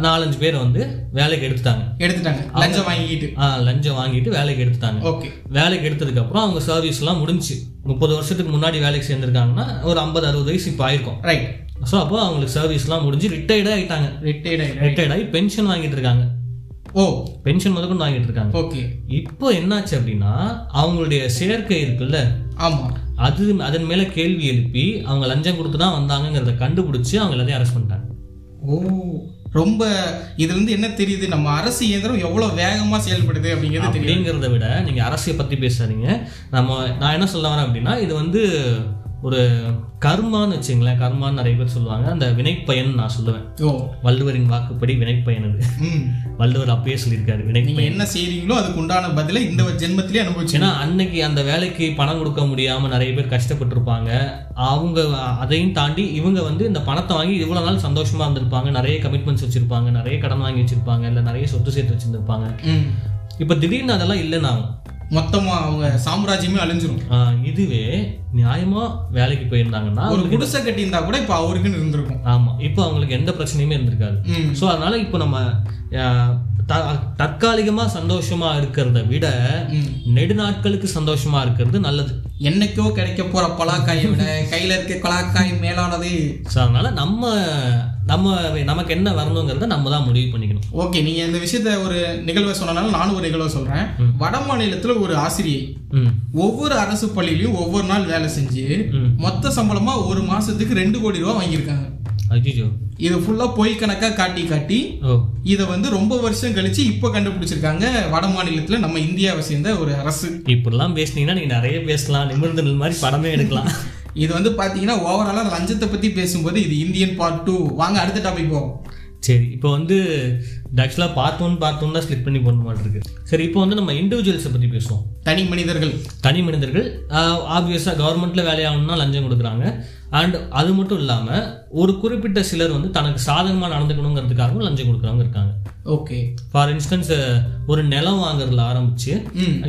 நாலஞ்சு பேரை வந்து வேலைக்கு எடுத்துட்டாங்க. எடுத்துட்டாங்க. லஞ்சம் வாங்கிட்டு. ஆ, லஞ்சம் வாங்கிட்டு வேலைக்கு எடுத்துட்டாங்க. ஓகே. வேலைக்கு எடுத்ததுக்கு அப்புறம் அவங்க சர்வீஸ்லாம் முடிஞ்சு முப்பது வருஷத்துக்கு முன்னாடி வேலைக்கு சேர்ந்துருக்காங்கன்னா ஒரு ஐம்பது அறுபது வயசு இப்போ ஆயிருக்கும். ரைட் ஸோ அப்போ அவங்களுக்கு சர்வீஸ்லாம் முடிஞ்சு ரிட்டையர்டாக ஆயிட்டாங்க. ரிட்டையர்ட் ரிட்டையர்ட் ஆகி பென்ஷன் வாங்கிட்டு இருக்காங்க. ஓ. பென்ஷன் முதற்கொண்டு வாங்கிட்டு இருக்காங்க. ஓகே. இப்போ என்னாச்சு அப்படின்னா அவங்களுடைய சேர்க்கை இருக்குல்ல? ஆமா. அது அதன் மேல கேள்வி எழுப்பி அவங்க லஞ்சம் கொடுத்து தான் வந்தாங்கங்கிறத கண்டுபிடிச்சு அவங்க எல்லாத்தையும் அரெஸ்ட் பண்ணிட்டாங்க. ஓ. ரொம்ப இதுலேருந்து என்ன தெரியுது? நம்ம அரசு இயந்திரம் எவ்வளோ வேகமாக செயல்படுது அப்படிங்கிறது தெரியும் அப்படிங்கிறத விட நீங்கள் அரசியை பற்றி பேசுகிறீங்க நம்ம நான் என்ன சொல்ல வரேன் அப்படின்னா இது வந்து ஒரு கர்மான்னு வச்சுங்களேன் கர்மான்னு நிறைய பேர் சொல்லுவாங்க. அந்த வினைப்பயன் நான் சொல்லுவேன். வள்ளுவரின் வாக்குப்படி வினைப்பயன் அது. வள்ளுவர் அப்பயே சொல்லியிருக்காரு வினை நீங்க என்ன செய்றீங்களோ அதுக்கு உண்டான பதிலை இந்த ஜென்மத்திலே அனுபவிச்சு ஏன்னா அன்னைக்கு அந்த வேலைக்கு பணம் கொடுக்க முடியாம நிறைய பேர் கஷ்டப்பட்டிருப்பாங்க. அவங்க அதையும் தாண்டி இவங்க வந்து இந்த பணத்தை வாங்கி இவ்வளவு நாள் சந்தோஷமா இருந்திருப்பாங்க. நிறைய கமிட்மெண்ட்ஸ் வச்சிருப்பாங்க. நிறைய கடன் வாங்கி வச்சிருப்பாங்க. இல்ல நிறைய சொத்து சேர்த்து வச்சிருந்திருப்பாங்க. இப்ப திடீர்னு அதெல்லாம் இல்லைன்னு மொத்தமா அவங்க சாம்ராஜ்யமே அழிஞ்சிரும். இதுவே நியாயமா வேலைக்கு போயிருந்தாங்கன்னா ஒரு குடிசை கட்டியிருந்தா கூட இப்ப அவருக்குன்னு இருந்திருக்கும். ஆமா இப்போ அவங்களுக்கு எந்த பிரச்சனையுமே இருந்திருக்காது. ஸோ அதனால இப்போ நம்ம தற்காலிகமா சந்தோஷமா இருக்கிறத விட. நெடுநாட்களுக்கு சந்தோஷமா இருக்கிறது நல்லது. என்னைக்கோ கிடைக்க போற பலாக்காயை விட கையில இருக்க பலாக்காய் மேலானது. ஸோ அதனால நம்ம நம்ம நமக்கு என்ன வரணுங்கிறத நம்ம தான் முடிவு பண்ணிக்கணும். ஓகே நீங்க இந்த விஷயத்த ஒரு நிகழ்வை சொன்னனால நானும் ஒரு நிகழ்வை சொல்றேன். வட மாநிலத்துல ஒரு ஆசிரியை ஒவ்வொரு அரசு பள்ளியிலயும் ஒவ்வொரு நாள் வேலை செஞ்சு. மொத்த சம்பளமா ஒரு மாசத்துக்கு ரெண்டு கோடி ரூபாய் வாங்கியிருக்காங்க. இது ஃபுல்லா பொய் கணக்கா காட்டி காட்டி இதை வந்து ரொம்ப வருஷம் கழிச்சு இப்போ கண்டுபிடிச்சிருக்காங்க வட மாநிலத்துல நம்ம இந்தியாவை சேர்ந்த ஒரு அரசு. இப்படிலாம் பேசுனீங்கன்னா நீங்க நிறைய பேசலாம். நிமிர்ந்து மாதிரி படமே எடுக்கலாம். இது வந்து பாத்தீங்கன்னா ஓவராலா லஞ்சத்தை பத்தி பேசும்போது இது இந்தியன் பார்ட் டூ வாங்க அடுத்த டாபிக் போவோம். சரி இப்போ வந்து ஆக்சுவலாக பார்ட் ஒன் பார்ட் ஒன் தான் ஸ்லிப் பண்ணி போன மாதிரி இருக்கு. சரி இப்போ வந்து நம்ம இண்டிவிஜுவல்ஸை பற்றி பேசுவோம். தனி மனிதர்கள். தனி மனிதர்கள் ஆப்வியஸாக கவர்மெண்ட்டில் வேலையாகணும்னா லஞ்சம் கொடுக்குறாங்க. அண்ட் அது மட்டும் இல்லாமல் ஒரு குறிப்பிட்ட சிலர் வந்து தனக்கு சாதகமாக நடந்துக்கணுங்கிறதுக்காகவும் லஞ்சம் கொடுக்குறவங்க இருக்காங்க. ஓகே ஃபார் இன்ஸ்டன்ஸ் ஒரு நிலம் வாங்குறதுல ஆரம்பிச்சு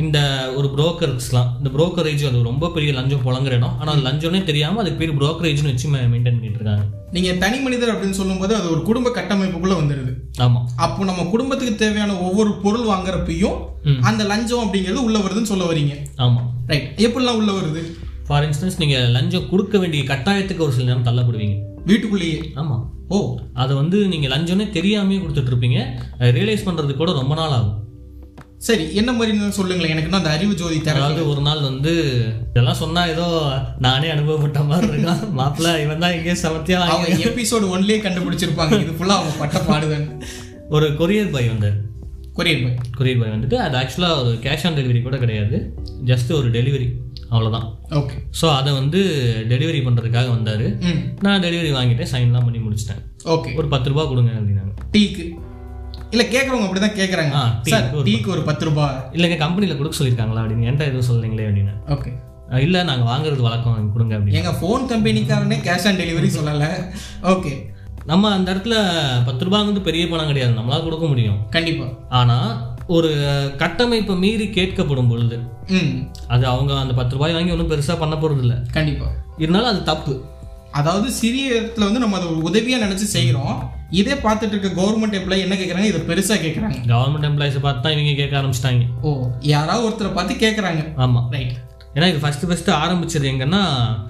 இந்த ஒரு புரோக்கர்ஸ்லாம் இந்த புரோக்கரேஜ் அது ரொம்ப பெரிய லஞ்சம் புழங்குற இடம். ஆனால் லஞ்சம்னே தெரியாமல் அதுக்கு பேர் புரோக்கரேஜ்னு வச்சு மெயின்டைன் பண்ணிட்டு இருக்காங்க நீங்க தனி மனிதர் அப்படின்னு சொல்லும்போது அது ஒரு குடும்ப கட்டமைப்புக்குள்ள வந்துருது. ஆமாம் அப்போ நம்ம குடும்பத்துக்கு தேவையான ஒவ்வொரு பொருள் வாங்குறப்பையும். அந்த லஞ்சம் அப்படிங்கிறது உள்ள வருதுன்னு சொல்ல வரீங்க. ஆமாம் ரைட் எப்படிலாம் உள்ள வருது? ஃபார் இன்ஸ்டன்ஸ் நீங்கள் லஞ்சம் கொடுக்க வேண்டிய கட்டாயத்துக்கு ஒரு சில நேரம் தள்ளப்படுவீங்க. வீட்டுக்குள்ளேயே? ஆமாம் ஓ. அதை வந்து நீங்கள் லஞ்சம்னே தெரியாமே கொடுத்துட்டு இருப்பீங்க. ரியலைஸ் பண்ணுறதுக்கு கூட ரொம்ப நாள் ஆகும். சரி என்ன மாதிரி சொல்லுங்களேன். எனக்கு அந்த அறிவு ஜோதி அதாவது ஒரு நாள் வந்து இதெல்லாம் சொன்னா ஏதோ நானே அனுபவப்பட்ட மாதிரி இருக்கான். மாப்பிள்ள இவன் தான் எங்கேயோ சமத்தியா அவங்க எபிசோடு ஒன்லயே கண்டுபிடிச்சிருப்பாங்க. இது ஃபுல்லா அவங்க பட்ட பாடுதான் ஒரு கொரியர் பாய் வந்தார். Courier boy. கொரியர் பாய் வந்துட்டு அது ஆக்சுவலாக ஒரு கேஷ் ஆன் டெலிவரி கூட கிடையாது. ஜஸ்ட் ஒரு டெலிவரி அவ்வளோதான் ஓகே ஸோ அதை வந்து டெலிவரி பண்ணுறதுக்காக வந்தார். நான் டெலிவரி வாங்கிட்டு சைன்லாம் பண்ணி முடிச்சிட்டேன். ஓகே ஒரு பத்து ரூபா கொடுங்க அப்படின்னாங்க. டீக்கு. இல்ல கேக்குறவங்க அப்படிதான் கேக்குறாங்க ஆ, டீ சார் டீக்கு ஒரு பத்து ரூபாய் இல்லைங்க கம்பெனியில் கொடுக்க சொல்லியிருக்காங்களா அப்படின்னு. என்கிட்ட எதுவும் சொல்லலைங்களே அப்படின்னு. ஓகே இல்லை நாங்கள் வாங்குறது வழக்கம் கொடுங்க அப்படின்னு. எங்க ஃபோன் கம்பெனிக்காரனே கேஷ் ஆன் டெலிவரி சொல்லல. ஓகே நம்ம அந்த இடத்துல பத்து ரூபாங்கிறது பெரிய பணம் கிடையாது. நம்மளால கொடுக்க முடியும். கண்டிப்பா. ஆனால் ஒரு கட்டமைப்பை மீறி கேட்கப்படும் பொழுது அது அவங்க அந்த பத்து ரூபாய் வாங்கி ஒன்றும் பெருசாக பண்ண போகிறது இல்லை கண்டிப்பா. இருந்தாலும் அது தப்பு. அதாவது சிறிய இடத்துல வந்து நம்ம அதை ஒரு உதவியா நினைச்சு செய்கிறோம் இதே பார்த்துட்டு இருக்க கவர்மெண்ட் எம்ப்ளாய் என்ன கேக்குறாங்க? இதை பெருசா கேக்குறாங்க. கவர்மெண்ட் எம்ப்ளாயிஸை பார்த்து தான் இவங்க கேட்க ஆரம்பிச்சிட்டாங்க. ஓ யாராவது ஒருத்தரை பார்த்து கேக்குறாங்க. ஆமாம் ரைட் ஏன்னா இது ஃபஸ்ட்டு ஃபஸ்ட்டு ஆரம்பிச்சது எங்கன்னா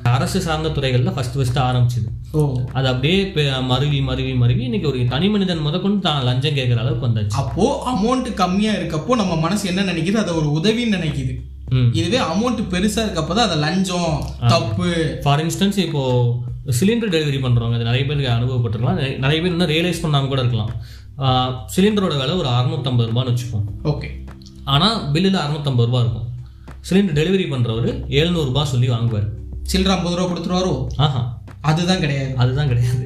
அரசு சார்ந்த துறைகளில் ஃபஸ்ட்டு ஃபஸ்ட்டு ஆரம்பிச்சது. அது அப்படியே மருவி மருவி மருவி இன்னைக்கு ஒரு தனி மனிதன் முதற்கொண்டு தான் லஞ்சம் கேட்குற அளவுக்கு வந்தாச்சு. அப்போ அமௌண்ட் கம்மியா இருக்கப்போ நம்ம மனசு என்ன நினைக்குது? அதை ஒரு உதவின்னு நினைக்குது. இதுவே அமௌண்ட் பெருசா இருக்கப்போ தான் அதை லஞ்சம் தப்பு. ஃபார் இன்ஸ்டன்ஸ் இப்போ சிலிண்டர் டெலிவரி பண்ணுறவங்க அது நிறைய பேருக்கு அனுபவப்பட்டிருக்கலாம். நிறைய- பேர் இன்னும் ரியலைஸ் பண்ணாமல் கூட இருக்கலாம். சிலிண்டரோட விலை ஒரு அறுநூத்தம்பது ரூபான்னு வச்சுப்போம் ஓகே. ஆனால் பில்லில் அறுநூத்தம்பது ரூபா இருக்கும். சிலிண்டர் டெலிவரி பண்ணுறவர் எழுநூறுபா சொல்லி வாங்குவார். சில்லற ஐம்பது ரூபா கொடுத்துருவாரோ? ஆஹா. அதுதான் கிடையாது. அதுதான் கிடையாது.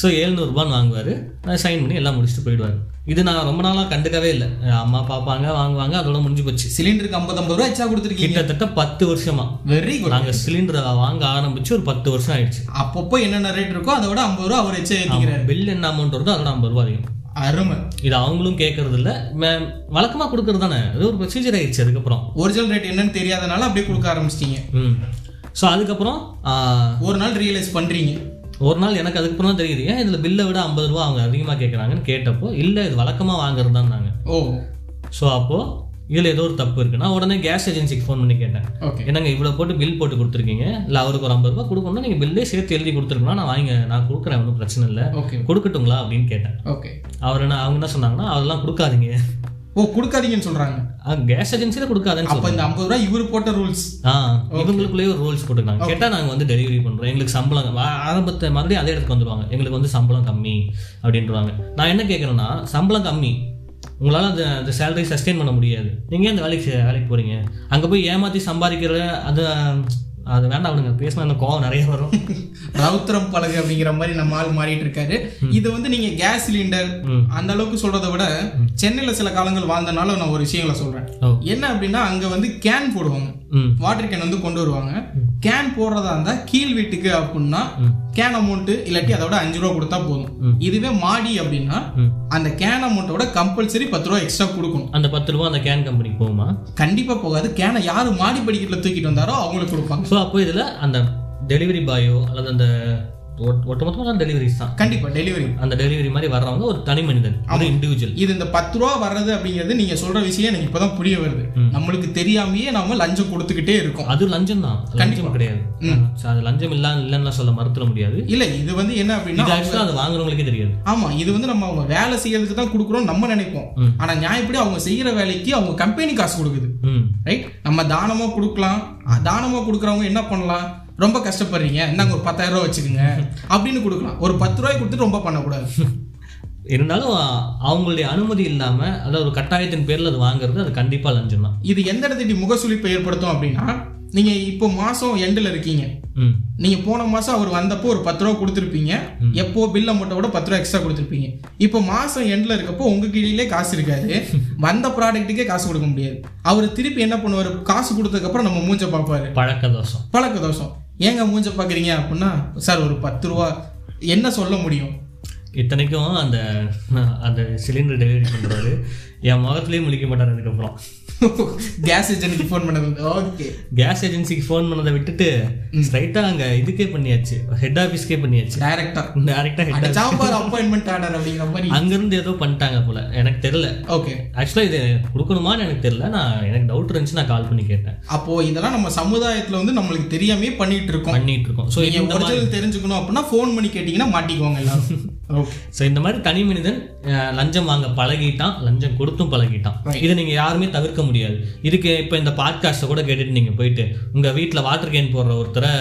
ஸோ எழுநூறுபான்னு வாங்குவார். சைன் பண்ணி எல்லாம் முடிச்சுட்டு போயிடுவார். இது நான் ரொம்ப நாளாக கண்டுக்கவே இல்லை. அம்மா பார்ப்பாங்க வாங்குவாங்க அதோட முடிஞ்சு போச்சு. சிலிண்டருக்கு ஐம்பது ஐம்பது ரூபா எக்ஸ்ட்ரா கொடுத்துருக்கீங்க. கிட்டத்தட்ட பத்து வருஷமா. வெரி குட் நாங்கள் சிலிண்டரை வாங்க ஆரம்பிச்சு ஒரு பத்து வருஷம் ஆயிடுச்சு. அப்பப்போ என்னென்ன ரேட் இருக்கோ அதை விட ஐம்பது ரூபா அவர் எச்சா ஏற்றிக்கிறாரு பில் என்ன அமௌண்ட் வருதோ அதோட ஐம்பது ரூபா அதிகம். அருமை. இது அவங்களும் கேட்கறது இல்ல வழக்கமா கொடுக்கறது தானே? அது ஒரு ப்ரொசீஜர் ஆயிடுச்சு அதுக்கப்புறம். ஒரிஜினல் ரேட் என்னன்னு தெரியாதனால அப்படியே கொடுக்க ஆரம்பிச்சிட்டீங்க. ம். ஸோ அதுக்கப்புறம் ஒரு நாள் ரியலைஸ் பண்றீங்க. ஒரு நாள் எனக்கு அதுக்கப்புறம் தான் தெரியுது. ஏன் இதில் பில்லை விட ஐம்பது ரூபா அவங்க அதிகமாக கேட்குறாங்கன்னு கேட்டப்போ இல்லை இது வழக்கமாக வாங்குறது தான் நாங்கள் ஓ. ஸோ அப்போது இதில் ஏதோ ஒரு தப்பு இருக்குன்னா உடனே கேஸ் ஏஜென்சிக்கு ஃபோன் பண்ணி கேட்டேன். என்னங்க இவ்வளோ போட்டு பில் போட்டு கொடுத்துருக்கீங்க? இல்லை அவருக்கு ஒரு ஐம்பது ரூபா கொடுக்கணும்னா நீங்கள் பில்லே சேர்த்து எழுதி கொடுத்துருக்கலாம் நான் வாங்க நான் கொடுக்குறேன் ஒன்றும் பிரச்சனை இல்லை. கொடுக்கட்டுங்களா அப்படின்னு கேட்டேன். ஓகே அவர் என்ன அவங்க என்ன சொன்னாங்கன்னா அதெல்லாம் கொடுக்காதீங்க. ஓ கொடுக்காதீங்கன்னு சொல்றாங்க. கேஸ் ஏஜென்சியில் கொடுக்காதுன்னு அப்ப இந்த ஐம்பது ரூபா இவரு போட்ட ரூல்ஸ் ஆ இவங்களுக்குள்ளேயே ஒரு ரூல்ஸ் போட்டுருக்காங்க. கேட்டா நாங்க வந்து டெலிவரி பண்றோம். எங்களுக்கு சம்பளம் ஆரம்பத்தை மறுபடியும் அதே இடத்துக்கு வந்துருவாங்க. எங்களுக்கு வந்து சம்பளம் கம்மி அப்படின்றாங்க. நான் என்ன கேட்குறேன்னா சம்பளம் கம்மி. உங்களால் அந்த அந்த சேலரி சஸ்டெயின் பண்ண முடியாது. நீங்க ஏன் அந்த வேலைக்கு வேலைக்கு போறீங்க? அங்க போய் ஏமாத்தி சம்பாதிக்கிற அது அது வேண்டாம் அவனுங்க பேசினா அந்த கோவம் நிறைய வரும். ரவுத்திரம் பழகு அப்படிங்கிற மாதிரி நம்ம ஆள் மாறிட்டு இருக்காரு. இது வந்து நீங்க கேஸ் சிலிண்டர். அந்த அளவுக்கு சொல்றதை விட சென்னையில சில காலங்கள் வாழ்ந்தனால நான் ஒரு விஷயங்களை சொல்றேன். என்ன அப்படின்னா அங்க வந்து கேன் போடுவாங்க. வாட்டர் கேன் வந்து கொண்டு வருவாங்க. கேன் போடுறதா இருந்தா கீழ் வீட்டுக்கு அப்படின்னா. கேன் அமௌண்ட் இல்லாட்டி அதோட அஞ்சு ரூபா கொடுத்தா போதும். இதுவே மாடி அப்படின்னா. அந்த கேன் அமௌண்ட்டோட கம்பல்சரி பத்து ரூபா எக்ஸ்ட்ரா கொடுக்கணும். அந்த பத்து ரூபா அந்த கேன் கம்பெனிக்கு போகுமா? கண்டிப்பா போகாது. கேனை யாரு மாடி படிக்கட்டுல தூக்கிட்டு வந்தாரோ அவங்களுக்கு கொடுப்பாங்க. ஸோ அப்போ இதுல அந்த டெலிவரி பாயோ அல்லது அந்த ஒட்டு- ஒட்டுமொத்தமாக டெலிவரிஸ் தான். கண்டிப்பா டெலிவரி அந்த டெலிவரி மாதிரி வர்றவங்க ஒரு தனி மனிதன் ஒரு இண்டிவிஜுவல் இது இந்த பத்து ரூபா வர்றது அப்படிங்கிறது நீங்க சொல்ற விஷயம் எனக்கு இப்பதான் புரிய வருது. நம்மளுக்கு தெரியாமயே நாம லஞ்சம் கொடுத்துக்கிட்டே இருக்கோம். அது லஞ்சம் தான். லஞ்சம் கிடையாது. அது லஞ்சம் இல்ல இல்லைன்னு சொல்ல மறுத்துட முடியாது. இல்ல இது வந்து என்ன அப்படின்னா அது வாங்குறவங்களுக்கே தெரியாது. ஆமா இது வந்து நம்ம அவங்க வேலை செய்யறதுக்கு தான் கொடுக்குறோம் நம்ம நினைப்போம். ஆனா நியாயப்படி அவங்க செய்யற வேலைக்கு அவங்க கம்பெனி காசு கொடுக்குது. ரைட் நம்ம தானமா கொடுக்கலாம். தானமா கொடுக்குறவங்க என்ன பண்ணலாம்? ரொம்ப கஷ்டப்படுறீங்க இந்தாங்க ஒரு பத்தாயிரம் ரூபாய் வச்சுக்கோங்க அப்படின்னு கொடுக்கலாம். ஒரு பத்து ரூபாய் கொடுத்துட்டு ரொம்ப பண்ணக்கூடாது. இருந்தாலும் அவங்களுடைய அனுமதி இல்லாம அதாவது ஒரு கட்டாயத்தின் பேர்ல அது வாங்குறது அது கண்டிப்பா லஞ்சம் தான். இது எந்த இடத்துல முகசுளிப்பை ஏற்படுத்தும் அப்படின்னா நீங்க இப்போ மாசம் எண்டில் இருக்கீங்க. ம். நீங்க போன மாசம் அவர் வந்தப்போ ஒரு பத்து ரூபா கொடுத்துருப்பீங்க. எப்போ பில் அமௌண்ட்டை விட பத்து ரூபா எக்ஸ்ட்ரா கொடுத்துருப்பீங்க. இப்போ மாசம் எண்ட்ல இருக்கப்போ உங்க கீழே காசு இருக்காது. வந்த ப்ராடக்ட்டுக்கே காசு கொடுக்க முடியாது. அவர் திருப்பி என்ன பண்ணுவார்? காசு கொடுத்ததுக்கு அப்புறம் நம்ம மூஞ்ச பார்ப்பாரு. பழக்க தோஷம். பழக்க தோஷம். ஏங்க மூஞ்ச பார்க்குறீங்க அப்படின்னா சார் ஒரு பத்து ரூபா என்ன சொல்ல முடியும்? இத்தனைக்கும் அந்த அந்த சிலிண்டர் டெலிவரி பண்ணுறாரு என் முகத்திலேயே முழிக்க மாட்டார் அதுக்கப்புறம் கேஸ் ஏஜென்ட்க்கு ஃபோன் பண்ணது. ஓகே கேஸ் ஏஜென்சிக்கு ஃபோன் பண்ணதை விட்டுட்டு ஸ்ட்ரைட்டா அங்க இதுக்கே பண்ணியாச்சு. ஹெட் ஆஃபீஸ்க்கே பண்ணியாச்சு. டைரக்டா டேரக்டா ஹெட் சாம்பார் அப்பாயின்மெண்ட் ஆர்டர் அப்படிங்கிற மாதிரி. அங்கிருந்து ஏதோ பண்ணிட்டாங்க போல. எனக்கு தெரியல. ஓகே ஆக்சுவலா இது கொடுக்கணுமான்னு எனக்கு தெரியல. நான் எனக்கு டவுட் இருந்துச்சு. நான் கால் பண்ணி கேட்டேன். அப்போ இதெல்லாம் நம்ம சமுதாயத்துல வந்து நம்மளுக்கு தெரியாமே பண்ணிட்டு இருக்கோம். பண்ணிட்டு இருக்கோம் ஸோ நீங்க ஒரிஜினல் தெரிஞ்சுக்கணும் அப்படின்னா ஃபோன் பண்ணி கேட்டீங்கன்னா மாட்டிக்குவாங்க எல்லாரும். ஸோ இந்த மாதிரி தனி மனிதன் லஞ்சம் வாங்க பழகிட்டான். லஞ்சம் கொடுத்தும் பழகிட்டான். இதை நீங்க யாருமே தவிர்க்க முடியாது. இதுக்கு இப்போ இந்த பாட்காஸ்ட்டை கூட கேட்டுட்டு நீங்க போயிட்டு உங்க வீட்டில் வாட்டர் கேன் போடுற ஒருத்தரை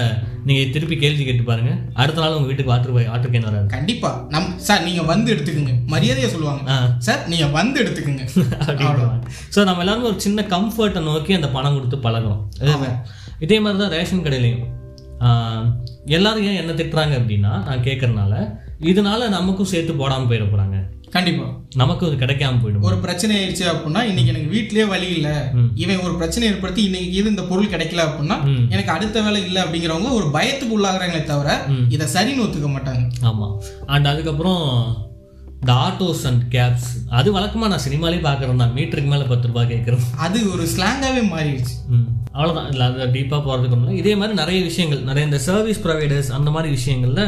நீங்க திருப்பி கேள்வி கேட்டு பாருங்க. அடுத்த நாள் உங்க வீட்டுக்கு வாட்டர் வாட்டர் கேன் வராது. கண்டிப்பா. நம் சார் நீங்க வந்து எடுத்துக்கோங்க. மரியாதையா சொல்லுவாங்க. சார் நீங்க வந்து எடுத்துக்கோங்க. ஸோ நம்ம எல்லாரும் ஒரு சின்ன கம்ஃபர்ட்டை நோக்கி அந்த பணம் கொடுத்து பழகுறோம் இதே- மாதிரி தான் ரேஷன் கடையிலையும். எல்லாரும் ஏன் என்ன திட்டுறாங்க அப்படின்னா நான் கேட்கறனால இதனால நமக்கும் சேர்த்து போடாம போயிட போறாங்க. கண்டிப்பா. நமக்கும் இது கிடைக்காம போயிடும்? ஒரு பிரச்சனை ஆயிடுச்சு அப்படின்னா இன்னைக்கு எனக்கு வீட்லயே வழி இல்ல. இவன் ஒரு பிரச்சனை ஏற்படுத்தி இன்னைக்கு இது இந்த பொருள் கிடைக்கல அப்படின்னா. எனக்கு அடுத்த வேலை இல்ல அப்படிங்கிறவங்க ஒரு பயத்துக்கு உள்ளாகுறாங்களே தவிர. இதை சரின்னு ஒத்துக்க மாட்டாங்க. ஆமாம் அண்ட் அதுக்கப்புறம் இந்த ஆட்டோஸ் அண்ட் கேப்ஸ் அது வழக்கமாக நான் சினிமாலே பார்க்குறேன் தான். மீட்டருக்கு மேலே பத்து ரூபாய் கேட்குறோம். அது ஒரு ஸ்லாங்காவே மாறிடுச்சு. ம். அவ்வளோதான் இல்லை அது டீப்பாக போகிறதுக்கு இல்லை. இதே மாதிரி நிறைய விஷயங்கள். நிறைய இந்த சர்வீஸ் ப்ரொவைடர்ஸ் அந்த மாதிரி விஷயங்களில்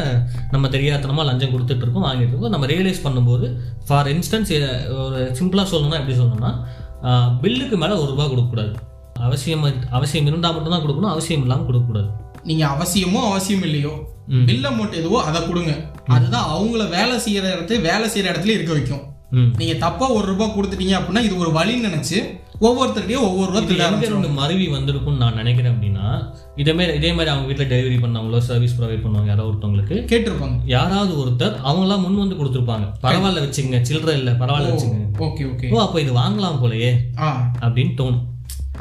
நம்ம தெரியாதனமாக லஞ்சம் கொடுத்துட்டு இருக்கோம் வாங்கிட்டு இருக்கோம். நம்ம ரியலைஸ் பண்ணும்போது ஃபார் இன்ஸ்டன்ஸ் ஒரு சிம்பிளாக சொல்லணும்னா எப்படி சொல்லணும்னா பில்லுக்கு மேலே ஒரு ரூபா கொடுக்கக்கூடாது. அவசியம் அவசியம் இருந்தால் மட்டும்தான் கொடுக்கணும் அவசியம் இல்லாமல் கொடுக்கக்கூடாது. நீங்க அவசியமோ அவசியம் இல்லையோ பில் அமௌண்ட் எதுவோ அதை கொடுங்க. அதுதான் அவங்கள வேலை செய்யற இடத்துல வேலை செய்யற இடத்துல இருக்க வைக்கும். நீங்க தப்பா ஒரு ரூபாய் கொடுத்துட்டீங்க அப்படின்னா இது ஒரு வழின்னு நினைச்சு ஒவ்வொருத்தருக்கையும் ஒவ்வொரு ரூபா திருட மருவி வந்திருக்கும்னு நான் நினைக்கிறேன் அப்படின்னா இதே மாதிரி இதே மாதிரி அவங்க வீட்டில் டெலிவரி பண்ணவங்களோ சர்வீஸ் ப்ரொவைட் பண்ணுவாங்க யாரோ ஒருத்தவங்களுக்கு கேட்டிருப்பாங்க. யாராவது ஒருத்தர் அவங்களாம் முன் வந்து கொடுத்துருப்பாங்க. பரவாயில்ல வச்சுங்க சில்லற இல்லை பரவாயில்ல வச்சுங்க ஓகே ஓகே. ஓ அப்போ இது வாங்கலாம் போலயே அப்படின்னு தோணும்.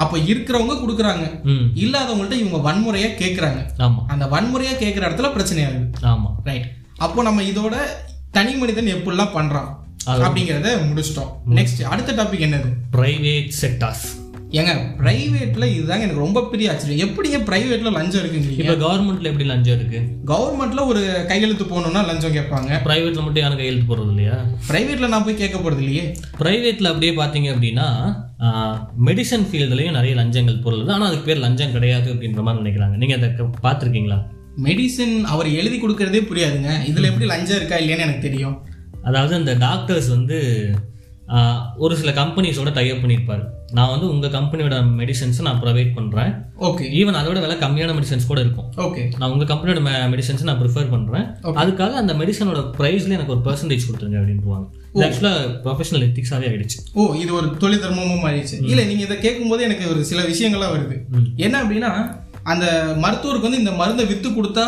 அப்ப இருக்கிறவங்க கொடுக்குறாங்க. இல்லாதவங்கள்ட்ட இவங்க வன்முறையா கேக்குறாங்க. ஆமா. அந்த வன்முறையா கேட்குற இடத்துல பிரச்சனை ஆகுது. ஆமா. ரைட் அப்போ நம்ம இதோட தனி மனிதன் எப்படிலாம் பண்றான் அப்படிங்கிறத முடிச்சிட்டோம். நெக்ஸ்ட் அடுத்த டாபிக் என்னது? பிரைவேட் செக்டார்ஸ் ஏங்க பிரைவேட்ல இதுதாங்க எனக்கு ரொம்ப பெரிய ஆச்சரியம். எப்படிங்க பிரைவேட்ல லஞ்சம் இருக்குங்கிறீங்க இப்போ கவர்மெண்ட்ல எப்படி லஞ்சம் இருக்கு? கவர்மெண்ட்ல ஒரு கையெழுத்து போகணும்னா லஞ்சம் கேட்பாங்க. பிரைவேட்ல மட்டும் யாரும் கையெழுத்து போடுறது இல்லையா? பிரைவேட்ல நான் போய் கேட்க போறது இல்லையே? பிரைவேட்ல அப்படியே பார்த்தீங்க அப்படின்னா மெடிசன் ஃபீல்டுலையும் நிறைய லஞ்சங்கள் பொருள் ஆனால் அதுக்கு பேர் லஞ்சம் கிடையாது அப்படின்ற மாதிரி நினைக்கிறாங்க. நீங்க அதை பார்த்திருக்கீங்களா? மெடிசின் அவர் எழுதி கொடுக்கறதே புரியாதுங்க. இதுல எப்படி லஞ்சம் இருக்கா இல்லையான்னு எனக்கு தெரியும். அதாவது அந்த டாக்டர்ஸ் வந்து ஒரு சில கம்பெனிஸோட டைப் பண்ணியிருப்பாரு. நான் வந்து உங்க கம்பெனியோட மெடிசன்ஸை நான் ப்ரொவைட் பண்றேன். ஓகே ஈவன் அதோட விலை கம்மியான மெடிசன்ஸ் கூட இருக்கும். ஓகே நான் உங்க கம்பெனியோட மெடிசன்ஸ் நான் ப்ரிஃபர் பண்றேன். அதுக்காக அந்த மெடிசனோட ப்ரைஸ்ல எனக்கு ஒரு பெர்சன்டேஜ் கொடுத்துருங்க அப்படின்ட்டுவாங்க இது ஆக்சுவலாக ப்ரொஃபஷனல் எத்திக்ஸாவே ஆயிடுச்சு. ஓ இது ஒரு தொழில் தர்மமும் மாறிடுச்சு இல்ல நீங்க இதை கேட்கும்போது எனக்கு ஒரு சில விஷயங்கள்லாம் வருது. என்ன அப்படின்னா அந்த மருத்துவருக்கு வந்து இந்த மருந்தை வித்து கொடுத்தா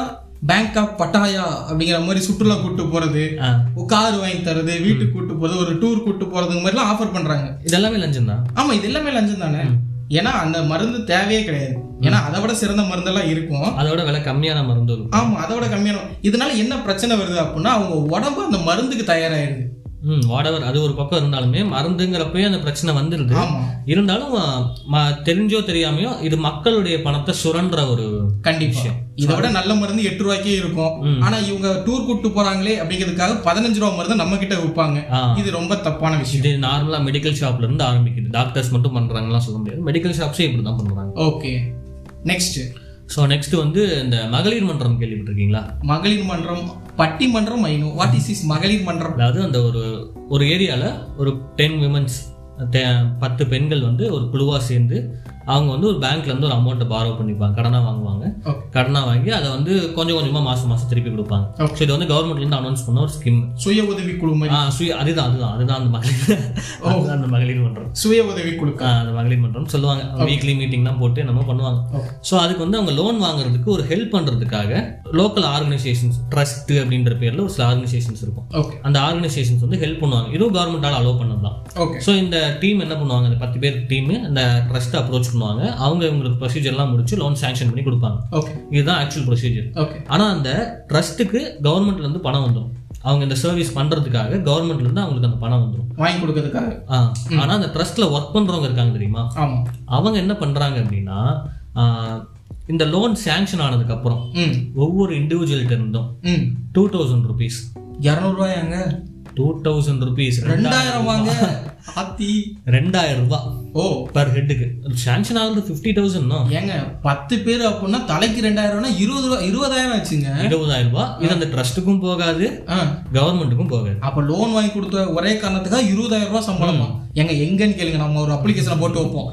பேங்க் ஆஃப் பட்டாயா அப்படிங்கிற மாதிரி சுற்றுலா கூட்டு போறது கார் வாங்கி தரது வீட்டுக்கு கூட்டு போறது ஒரு டூர் கூட்டு போறதுங்க மாதிரிலாம் ஆஃபர் பண்றாங்க. இதெல்லாமே லஞ்சம் தான். ஆமா இது எல்லாமே லஞ்சம் தானே? ஏன்னா அந்த மருந்து தேவையே கிடையாது. ஏன்னா அதை விட சிறந்த மருந்தெல்லாம் இருக்கும். அதோட விலை கம்மியான மருந்து ஆமா அதை விட கம்மியான இதனால என்ன பிரச்சனை வருது அப்படின்னா அவங்க உடம்பு அந்த மருந்துக்கு தயாராயிருது ம் வாடவர் அது ஒரு பக்கம் இருந்தாலுமே மருந்துங்கிறப்பயே அந்த பிரச்சனை வந்துருது. இருந்தாலும் தெரிஞ்சோ தெரியாமையோ இது மக்களுடைய பணத்தை சுரண்டுற ஒரு கண்டிப்பா. இதை விட நல்ல மருந்து எட்டு ரூபாய்க்கே இருக்கும். ஆனா இவங்க டூர் கூட்டு போறாங்களே அப்படிங்கிறதுக்காக பதினஞ்சு ரூபா மருந்து நம்ம கிட்ட விற்பாங்க. இது ரொம்ப தப்பான விஷயம். இது நார்மலா மெடிக்கல் ஷாப்ல இருந்து ஆரம்பிக்குது. டாக்டர்ஸ் மட்டும் பண்றாங்கலாம் சொல்ல முடியாது. மெடிக்கல் ஷாப்ஸே இப்படி தான் பண்றாங்க. ஓகே நெக்ஸ்ட் ஸோ நெக்ஸ்ட் வந்து இந்த மகளிர் மன்றம் கேள்விப்பட்டிருக்கீங்களா? மகளிர் மன்றம் பட்டி மன்றம் ஐநோ வாட் இஸ் இஸ் மகளிர் மன்றம்? அதாவது அந்த ஒரு ஒரு ஏரியாவில் ஒரு டென் விமன்ஸ் பத்து பெண்கள் வந்து ஒரு குழுவாக சேர்ந்து அவங்க வந்து ஒரு பேங்க்ல இருந்து ஒரு அமௌண்ட்டை பாரோ பண்ணிப்பாங்க. கடனா வாங்குவாங்க. Okay. கடனா வாங்கி அதை வந்து கொஞ்சம் கொஞ்சமா மாசம் மாசம் திருப்பி கொடுப்பாங்க. ஸோ இது வந்து கவர்மெண்ட்ல இருந்து அனௌன்ஸ் பண்ண ஒரு ஸ்கீம் சுய உதவி குழு ஆ சுய அதுதான் அதுதான் அதுதான் அந்த மகளிர். அதுதான் அந்த மகளிர் மன்றம். சுய உதவி குழு அந்த மகளிர் மன்றம் சொல்லுவாங்க. வீக்லி மீட்டிங் தான் போட்டு நம்ம பண்ணுவாங்க. ஸோ அதுக்கு வந்து அவங்க லோன் வாங்குறதுக்கு ஒரு ஹெல்ப் பண்றதுக்காக லோக்கல் ஆர்கனைசேஷன்ஸ் ட்ரஸ்ட் அப்படின்ற பேர்ல ஒரு சில ஆர்கனைசேஷன்ஸ் இருக்கும். அந்த ஆர்கனைசேஷன்ஸ் வந்து ஹெல்ப் பண்ணுவாங்க. இதுவும் கவர்மெண்டால அலோவ் பண்ணது தான். ஸோ இந்த டீம் என்ன பண்ணுவாங்க? அந்த பத்து பேர் டீம் அந்த ட்ரஸ்ட் அப்ரோச் பண்ணுவாங்க அவங்க இவங்களுக்கு ப்ரொசீஜர்லாம் முடிச்சு லோன் சாங்ஷன் பண்ணி கொடுப்பாங்க. ஓகே இதுதான் ஆக்சுவல் ப்ரொசீஜர் ஓகே ஆனா அந்த ட்ரஸ்ட்டுக்கு கவர்மெண்ட்ல இருந்து பணம் வந்துடும் அவங்க இந்த சர்வீஸ் பண்றதுக்காக கவர்மெண்ட்ல இருந்து அவங்களுக்கு அந்த பணம் வந்துடும் வாங்கி கொடுக்கறதுக்காக. ஆனா அந்த ட்ரஸ்ட்ல ஒர்க் பண்றவங்க இருக்காங்க தெரியுமா? அவங்க என்ன பண்றாங்க அப்படின்னா இந்த லோன் சாங்ஷன் ஆனதுக்கு அப்புறம் ஒவ்வொரு இண்டிவிஜுவல்கிட்ட இருந்தும் டூ தௌசண்ட் ருபீஸ் இரநூறுவாயாங்க? டூ தௌசண்ட் ருபீஸ் ரெண்டாயிரம் வாங்க. ஆத்தி ரெண்டாயிரம் ரூபாய் ஓ. பர் ஹெட்டுக்கு சாங்ஷன் ஆகுறது ஃபிஃப்டி தௌசண்ட் ஏங்க பத்து பேர் அப்படின்னா தலைக்கு ரெண்டாயிரம்னா இருபது ரூபா இருபதாயிரம் ஆச்சுங்க. இருபதாயிரம் ரூபாய். இது அந்த ட்ரஸ்ட்டுக்கும் போகாது ஆ. கவர்மெண்ட்டுக்கும் போகாது. அப்ப லோன் வாங்கி கொடுத்த ஒரே காரணத்துக்காக இருபதாயிரம் ரூபாய் சம்பளமா? எங்க எங்கன்னு கேளுங்க நம்ம ஒரு அப்ளிகேஷனை போட்டு வைப்போம்.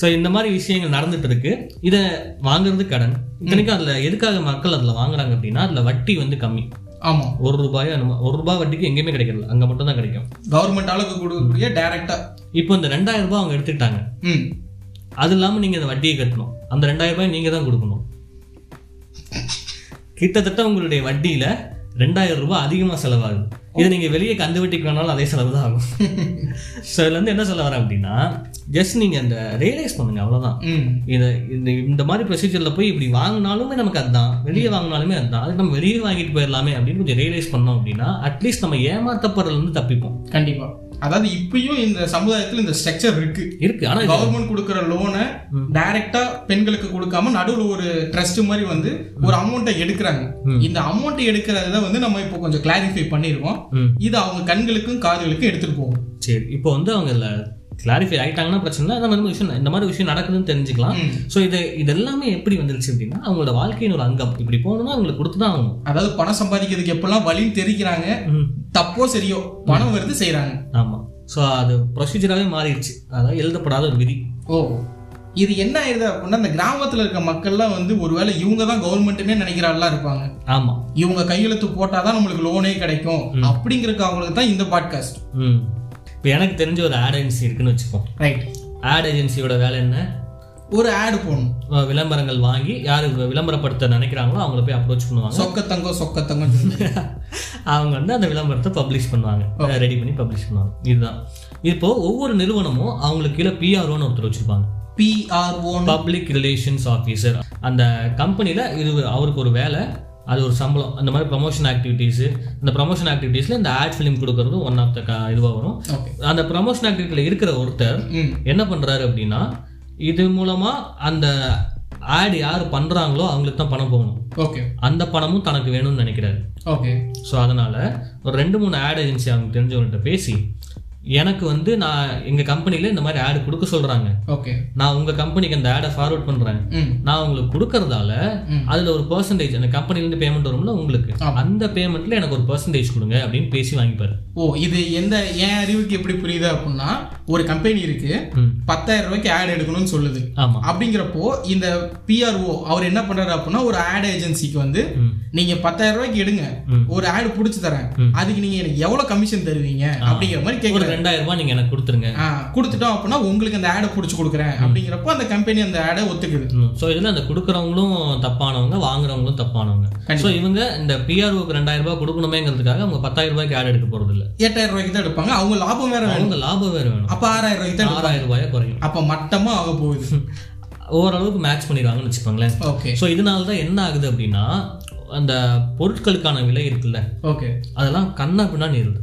ஸோ இந்த மாதிரி விஷயங்கள் நடந்துட்டு இருக்கு. இதை வாங்குறது கடன். இத்தனைக்கும் அதுல எதுக்காக மக்கள் அதுல வாங்குறாங்க அப்படின்னா அதுல வட்டி வந்து கம்மி. ஆமா. ஒரு ரூபாயோ ஒரு ரூபாய் வட்டிக்கு எங்கேயுமே கிடைக்கல. அங்க மட்டும் தான் கிடைக்கும். கவர்மெண்ட் அளவுக்கு கொடுக்கக்கூடிய டைரக்டா இப்போ இந்த ரெண்டாயிரம் ரூபாய் அவங்க எடுத்துக்கிட்டாங்க. ம். அது இல்லாம நீங்க அந்த வட்டியை கட்டணும். அந்த ரெண்டாயிரம் ரூபாய் நீங்க தான் கொடுக்கணும். கிட்டத்தட்ட உங்களுடைய வட்டியில ரெண்டாயிரம் ரூபாய் அதிகமா செலவாகுது. இதை நீங்க வெளியே கந்து வட்டிக்கு வேணாலும் அதே செலவு தான் ஆகும். ஸோ இதுல இருந்து என்ன சொல்ல வரேன் அப்படின்னா ஜஸ்ட் நீங்க அந்த ரியலைஸ் பண்ணுங்க அவ்வளவுதான். ம். இதை இந்த இந்த மாதிரி ப்ரொசீஜரில் போய் இப்படி வாங்கினாலுமே நமக்கு அதுதான். வெளியே வாங்கினாலுமே அதுதான். அதுக்கு நம்ம வெளியே வாங்கிட்டு போயிடலாமே அப்படின்னு கொஞ்சம் ரியலைஸ் பண்ணோம் அப்படின்னா அட்லீஸ்ட் நம்ம ஏமாத்தப்படுறதுலேருந்து தப்பிப்போம். கண்டிப்பா. அதாவது இப்பயும் இந்த சமுதாயத்துல இந்த ஸ்ட்ரக்சர் இருக்கு. இருக்கு. ஆனா இது- கவர்மெண்ட் கொடுக்குற லோனை டைரக்டா பெண்களுக்கு கொடுக்காம நடுவுல ஒரு ட்ரஸ்ட் மாதிரி வந்து ஒரு அமௌண்ட்டை எடுக்கிறாங்க. இந்த அமௌண்ட் எடுக்கிறத வந்து நம்ம இப்போ கொஞ்சம் கிளாரிஃபை பண்ணிருக்கோம். இது அவங்க கண்களுக்கும் காதுகளுக்கும் எடுத்துட்டு போகும். சரி. இப்போ வந்து அவங்க கிளாரிஃபை ஆயிட்டாங்கன்னா பிரச்சனை இல்லை. அந்த மாதிரி விஷயம் இந்த மாதிரி விஷயம் நடக்குதுன்னு தெரிஞ்சுக்கலாம். ஸோ இது இது எல்லாமே எப்படி வந்துருச்சு அப்படின்னா அவங்களோட வாழ்க்கையின் ஒரு அங்கம். இப்படி போகணும்னா அவங்களுக்கு கொடுத்து தான் ஆகணும். அதாவது பணம் சம்பாதிக்கிறதுக்கு எப்பெல்லாம் வழின்னு தெரிக்கிறாங்க. தப்போ சரியோ பணம் வருது செய்றாங்க. ஆமா. ஸோ அது ப்ரொசீஜராகவே மாறிடுச்சு. அதாவது எழுதப்படாத ஒரு விதி. ஓ. இது என்ன ஆயிருது அப்படின்னா இந்த கிராமத்துல இருக்க மக்கள்லாம் வந்து ஒருவேளை இவங்க தான் கவர்மெண்ட்னே நினைக்கிறாள்லாம் இருப்பாங்க. ஆமா. இவங்க கையெழுத்து போட்டாதான் நம்மளுக்கு லோனே கிடைக்கும். அப்படிங்கறதுக்கு அவங்களுக்கு தான் இந்த பாட்காஸ்ட் ம். இப்போ எனக்கு தெரிஞ்ச ஒரு ஆட் ஏஜென்சி இருக்குன்னு வச்சுப்போம் ரைட் ஆட் ஏஜென்சியோட வேலை என்ன? ஒரு ஆடு போடணும். விளம்பரங்கள் வாங்கி யார் விளம்பரப்படுத்த நினைக்கிறாங்களோ அவங்கள போய் அப்ரோச் பண்ணுவாங்க. சொக்க தங்கம் சொக்க தங்கம் அவங்க வந்து அந்த விளம்பரத்தை பப்ளிஷ் பண்ணுவாங்க. ரெடி பண்ணி பப்ளிஷ் பண்ணுவாங்க. இதுதான். இப்போ ஒவ்வொரு நிறுவனமும் அவங்களுக்கு கீழே பிஆர்ஓன்னு ஒருத்தர் வச்சிருப்பாங்க. பிஆர்ஓ பப்ளிக் ரிலேஷன்ஸ் ஆஃபீஸர் அந்த கம்பெனியில் இது அவருக்கு ஒரு வேலை. அது ஒரு சம்பளம். அந்த மாதிரி ப்ரமோஷன் ஆக்டிவிட்டீஸு இந்த ப்ரமோஷன் ஆக்டிவிட்டீஸில் இந்த ஆட் ஃபிலிம் கொடுக்கறது ஒன் ஆஃப் த இதுவாக வரும். அந்த ப்ரமோஷன் ஆக்டிவிட்டியில் இருக்கிற ஒருத்தர் என்ன பண்றாரு அப்படின்னா இது மூலமா அந்த ஆட் யார் பண்றாங்களோ அவங்களுக்கு தான் பணம் போகணும். ஓகே அந்த பணமும் தனக்கு வேணும்னு நினைக்கிறாரு. ஓகே ஸோ அதனால ஒரு ரெண்டு மூணு ஆட் ஏஜென்சி அவங்க தெரிஞ்சவங்கள்ட்ட பேசி எனக்கு வந்து நான் எங்க கம்பெனில இந்த மாதிரி ஆடு கொடுக்க சொல்றாங்க. ஓகே நான் உங்க கம்பெனிக்கு அந்த ஆடை ஃபார்வர்ட் பண்றேன். நான் உங்களுக்கு கொடுக்கறதால. அதுல ஒரு பர்சன்டேஜ் அந்த கம்பெனில இருந்து பேமெண்ட் வரும்ல உங்களுக்கு. அந்த பேமெண்ட்ல எனக்கு ஒரு பர்சன்டேஜ் கொடுங்க அப்படின்னு பேசி வாங்கிப்பாரு. ஓ இது எந்த என் அறிவுக்கு எப்படி புரியுது அப்படின்னா ஒரு கம்பெனி இருக்கு. பத்தாயிரம் ரூபாய்க்கு ஆட் எடுக்கணும்னு சொல்லுது. ஆமா. அப்படிங்கிறப்போ இந்த பிஆர்ஓ அவர் என்ன பண்றாரு அப்படின்னா ஒரு ஆட் ஏஜென்சிக்கு வந்து. நீங்க பத்தாயிரம் ரூபாய்க்கு எடுங்க. ஒரு ஆடு புடிச்சு தரேன். அதுக்கு நீங்க எனக்கு எவ்வளவு கமிஷன் தருவீங்க? அப்படிங்கிற மாதிரி ஒரு ரெண்டாயிரம் ரூபாய் நீங்க எனக்கு கொடுத்துருங்க. கொடுத்துட்டோம் அப்படின்னா உங்களுக்கு அந்த ஆடை புடிச்சு கொடுக்குறேன் அப்படிங்கிறப்போ அந்த கம்பெனி அந்த ஆடை ஒத்துக்குது. ஸோ இதில் அந்த கொடுக்குறவங்களும் தப்பானவங்க வாங்குறவங்களும் தப்பானவங்க. ஸோ இவங்க இந்த பிஆர்ஓக்கு ரெண்டாயிரம் ரூபாய் கொடுக்கணுமேங்கிறதுக்காக அவங்க பத்தாயிரம் ரூபாய்க்கு ஆட் எடுக்க போறது இல்ல எட்டாயிரம் ரூபாய்க்கு தான் எடுப்பாங்க. அவங்க லாபம் வேற வேணும். அவங்க லாபம் வேறு வேணும். அப்ப ஆறாயிரம் ரூபாய்க்கு தான். ஆறாயிரம் ரூபாயா குறையும். அப்ப மட்டமா ஆக போகுது. ஓரளவுக்கு மேட்ச் பண்ணிடுவாங்கன்னு வச்சுக்கோங்களேன். ஓகே ஸோ இதனால தான் என்ன ஆகுது அப்படின்னா அந்த பொருட்களுக்கான விலை இருக்குல்ல. ஓகே அதெல்லாம் கண்ணா பின்னாடி இருது